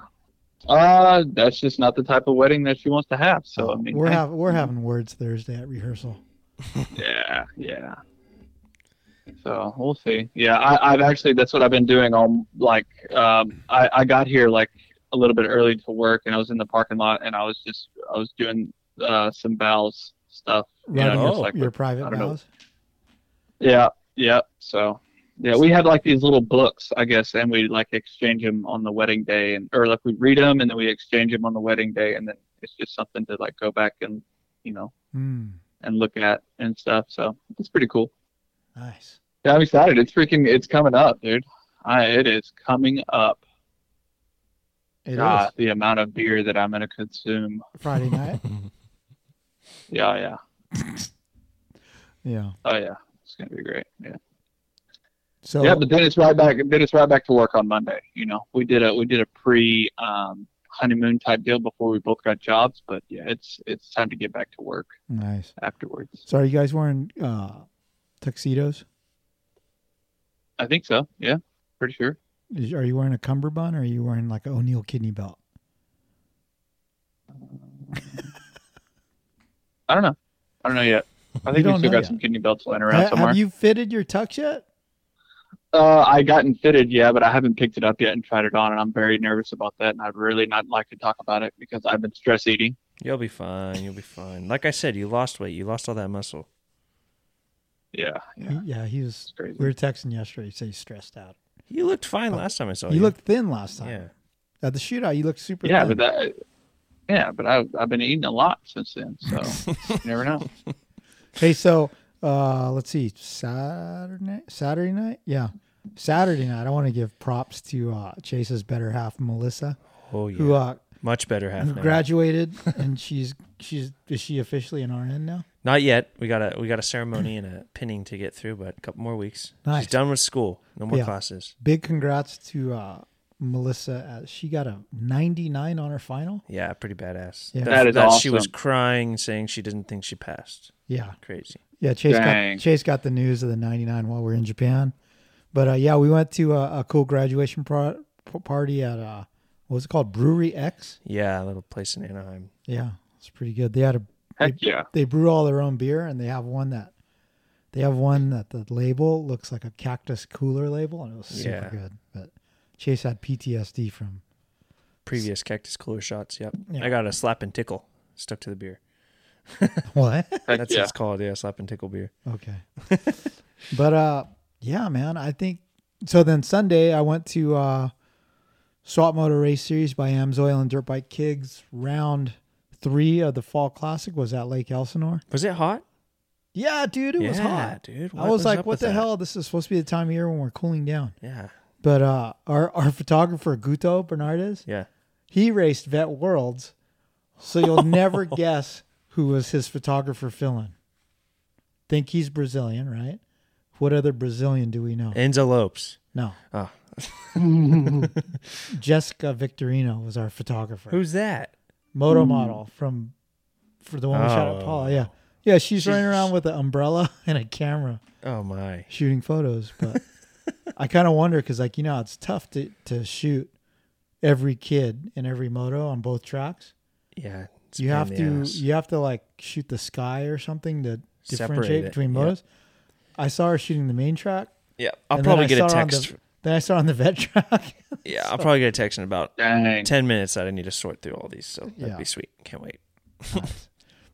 uh that's just not the type of wedding that she wants to have so i mean We're have we're having words Thursday at rehearsal. yeah yeah so we'll see yeah I, i've actually that's what i've been doing all like um I, I got here like a little bit early to work and i was in the parking lot and i was just i was doing uh some vows stuff you know, your, like your with- private I don't know. vows. Yeah, yeah. So, yeah, we had like these little books, I guess, and we like exchange them on the wedding day, and or like we read them and then we exchange them on the wedding day, and then it's just something to like go back and you know Hmm. and look at and stuff. So it's pretty cool. Nice. Yeah, I'm excited. It's freaking, it's coming up, dude. I, it is coming up. It is God, the amount of beer that I'm gonna consume. Friday night. Yeah, yeah. yeah. Oh yeah, it's gonna be great. Yeah. So yeah, but then it's right back. Then it's right back to work on Monday. You know, we did a we did a pre um, honeymoon type deal before we both got jobs. But yeah, it's it's time to get back to work nice. afterwards. So are you guys wearing uh, tuxedos? I think so. Yeah, pretty sure. Is, are you wearing a cummerbund or are you wearing like an O'Neill kidney belt? I don't know. I don't know yet. I You think we don't still got yet. some kidney belts laying around Ha- somewhere. have you fitted your tux yet? Uh, I gotten fitted, yeah, but I haven't picked it up yet and tried it on, and I'm very nervous about that. And I'd really not like to talk about it because I've been stress eating. You'll be fine. You'll be fine. Like I said, you lost weight. You lost all that muscle. Yeah, He- Yeah, he was. crazy. We were texting yesterday. He said he's stressed out. You looked fine last time I saw you. you looked thin last time. Yeah. At the shootout, you looked super Yeah, thin. but that. Yeah, but I've I've been eating a lot since then, so you never know. Hey, so uh, let's see, Saturday night, Saturday night, yeah, Saturday night. I want to give props to uh, Chase's better half, Melissa, Oh yeah. who uh, Much better half who now. graduated, and she's she's is she officially an RN now? Not yet. We got a we got a ceremony and a pinning to get through, but a couple more weeks. Nice. She's done with school. No more Yeah. classes. Big congrats to uh, Melissa. Uh, she got a 99 on her final. Yeah, pretty badass. Yeah. That is She was crying, saying she didn't think she passed. Yeah. Crazy. Yeah, Chase Dang. got Chase got the news of the 99 while we are in Japan. But uh, yeah, we went to a, a cool graduation pro- party at uh, what was it called? Brewery X. Yeah, a little place in Anaheim. Yeah, it's pretty good. They had a Heck yeah. they brew all their own beer, and they have one that they have one that the label looks like a cactus cooler label, and it was super Yeah. good. But Chase had PTSD from Previous cactus cooler shots. Yep. Yeah. I got a slap and tickle stuck to the beer. what? That's yeah. what it's called. Yeah, slap and tickle beer. Okay. but uh yeah, man, I think so then Sunday I went to uh Swap Moto Race Series by Amsoil and Dirt Bike Kigs. Round three of the Fall Classic was at Lake Elsinore. Was it hot? Yeah, dude, it was hot. dude. I was was like, what the that? hell? This is supposed to be the time of year when we're cooling down. Yeah. But uh our our photographer Guto Bernardes, Yeah. he raced Vet Worlds, so you'll never guess who was his photographer fill-in. Think he's Brazilian, right? What other Brazilian do we know? Enzo Lopes. No. Oh. Jessica Victorino was our photographer. Who's that? Moto model from for the one we shot at Oh. Paula. Yeah. Yeah, she's, She's- running around with an umbrella and a camera Oh my. shooting photos. But I kind of wonder because, like, you know, it's tough to, to shoot every kid in every moto on both tracks. Yeah. it's you have to ass. you have to like shoot the sky or something to differentiate it, between yeah. motos. I saw her shooting the main track. Yeah. I'll probably get a saw her on the- text. then I saw on the vet track. Yeah, I'll probably get a text in about Dang. 10 minutes that I need to sort through all these. So that'd Yeah. be sweet. Can't wait.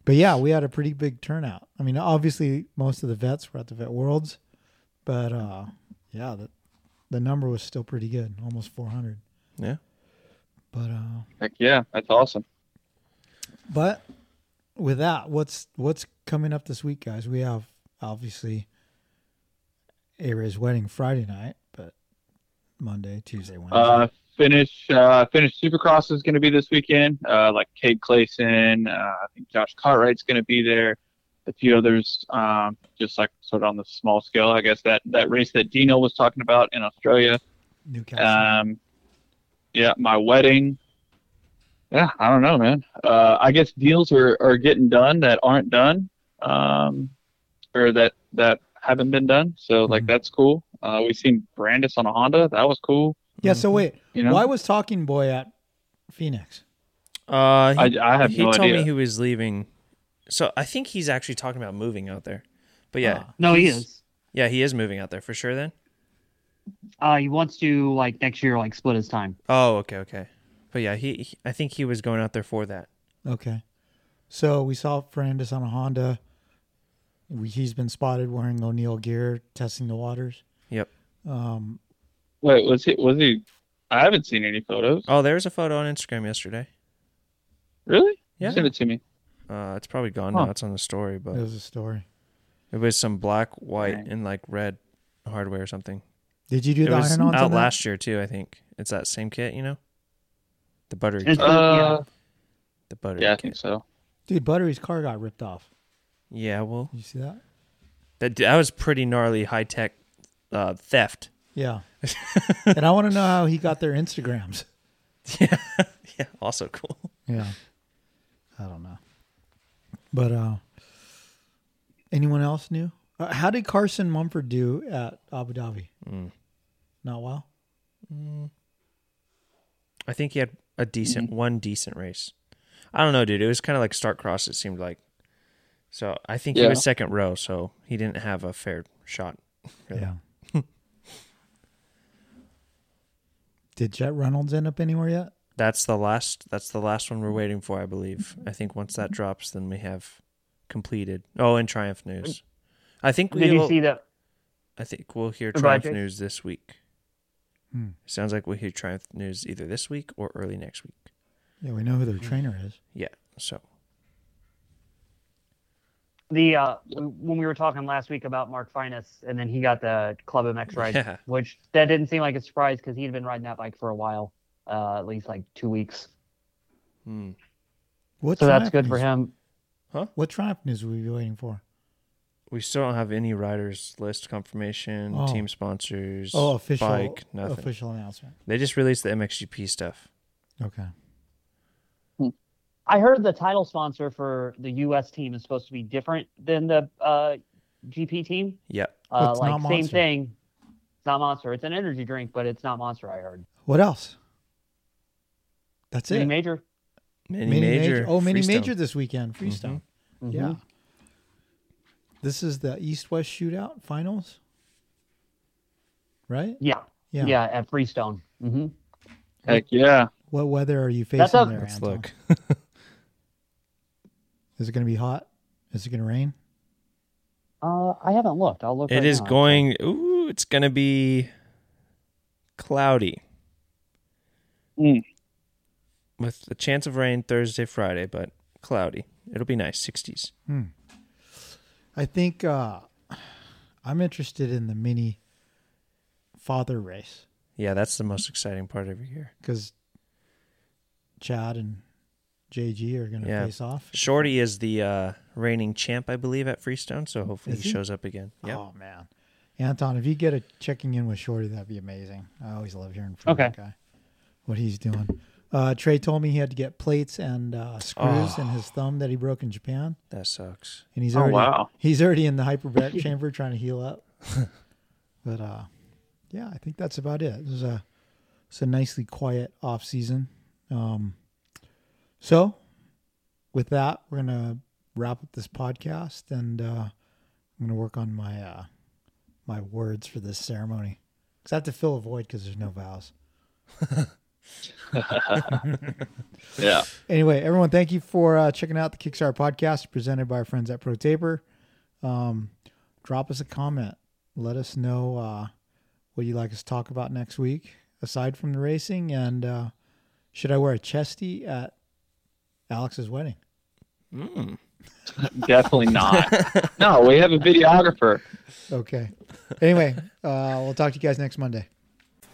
But yeah, we had a pretty big turnout. I mean, obviously most of the vets were at the Vet Worlds, but uh, yeah, the the number was still pretty good, almost 400. Yeah. But uh, Heck yeah. That's awesome. but with that, what's what's coming up this week, guys? We have obviously Ara's wedding Friday night, but Monday, Tuesday, Wednesday. Uh, finish uh, finish Supercross is going to be this weekend. Uh, like Cade Clason, uh, I think Josh Cartwright's going to be there. A few others, um, just like sort of on the small scale. I guess that that race that Deano was talking about in Australia. Newcastle. Um, yeah, my wedding. Yeah, I don't know, man. Uh, I guess deals are, are getting done that aren't done, um, or that that haven't been done. So like Mhm. that's cool. Uh, we seen Brandis on a Honda. That was cool. yeah. So wait, You know, why was Talking Boy at Phoenix? Uh, he, I, I have he no told idea. me he was leaving. So I think he's actually talking about moving out there. But yeah, Ah. No, he is. Yeah, he is moving out there for sure. Then. Uh, he wants to like next year, like split his time. Oh, okay, okay. But yeah, he, he I think he was going out there for that. Okay. So we saw Fernandez on a Honda. We, he's been spotted wearing O'Neill gear, testing the waters. Yep. Um, Wait, was he? Was he? I haven't seen any photos. Oh, there was a photo on Instagram yesterday. Really? Yeah. Send it to me. Uh, it's probably gone Huh. now. It's on the story, but it was a story. it was some black, white, Dang. and like red hardware or something. Did you do It the was iron-ons out on that? last year too. I think it's that same kit. You know, the buttery, It's- kit, Uh, the buttery. yeah, I kit. think so. Dude, Buttery's car got ripped off. Yeah, well, You see that? that that was pretty gnarly high tech uh, theft. Yeah. and I want to know how he got their Instagrams. Yeah, yeah, also cool. Yeah. I don't know. But uh anyone else new? Uh, how did Carson Mumford do at Abu Dhabi? Mm. Not well. I think he had a decent one decent race. I don't know, dude. It was kind of like start cross. It seemed like. So I think he was second row, so he didn't have a fair shot. really. Yeah. Did Jet Reynolds end up anywhere yet? That's the last. That's the last one we're waiting for, I believe. I think once that drops, then we have completed. Oh, and Triumph News. I think Did you we'll. see that? I think we'll hear Triumph Jake. News this week. Hmm. Sounds like we'll hear Triumph News either this week or early next week. Yeah, we know who their trainer is. Yeah. So The uh, when we were talking last week about Mark Finus, and then he got the Club MX ride, Yeah. which that didn't seem like a surprise because he'd been riding that bike for a while, uh, at least like two weeks. What so that's Triumph good for him. Huh? What Triumph news will we be waiting for? We still don't have any riders list confirmation, Oh. team sponsors, Oh, official bike, nothing. official announcement. They just released the MXGP stuff. Okay. I heard the title sponsor for the U.S. team is supposed to be different than the uh, GP team. Yep. Uh, It's like not same thing. It's not Monster. It's an energy drink, but it's not Monster. I heard. What else? That's Mini it. major. Mini, major. Oh, mini Freestone. major this weekend. Freestone. Mhm. Yeah. This is the East West Shootout finals, right? Yeah. Yeah. Yeah. At Freestone. Mm-hmm. Heck yeah. What weather are you facing That's a- there, Let's Anton? look. Is it going to be hot? Is it going to rain? Uh, I haven't looked. I'll look. It right is now. going. Ooh, it's gonna be cloudy Mm. With a chance of rain Thursday, Friday, but cloudy. It'll be nice, sixties. I think uh, I'm interested in the mini father race Yeah, that's the most exciting part every year. because Chad and JG are going to Yeah. face off. Shorty is the uh, reigning champ, I believe, at Freestone, so hopefully he he? shows up again. Yep. Oh man, Anton, if you get a checking in with Shorty, that'd be amazing. I always love hearing from Okay. that guy. What he's doing. Uh, Trey told me he had to get plates and uh, screws in his thumb that he broke in Japan, That sucks. and he's Oh, already wow. he's already in the hyperbaric chamber trying to heal up. but uh, yeah, I think that's about it. It was a it's a nicely quiet off season. Um, so with that, we're gonna wrap up this podcast, and uh, I'm gonna work on my uh, my words for this ceremony because I have to fill a void because there's no vows. Yeah. Anyway, everyone, thank you for uh, checking out the Kickstarter podcast presented by our friends at ProTaper. Um, drop us a comment. Let us know uh, what you'd like us to talk about next week, aside from the racing. And uh, should I wear a chesty at Alex's wedding? Mm. Definitely not. no, we have a videographer. Okay. Anyway, uh, we'll talk to you guys next Monday.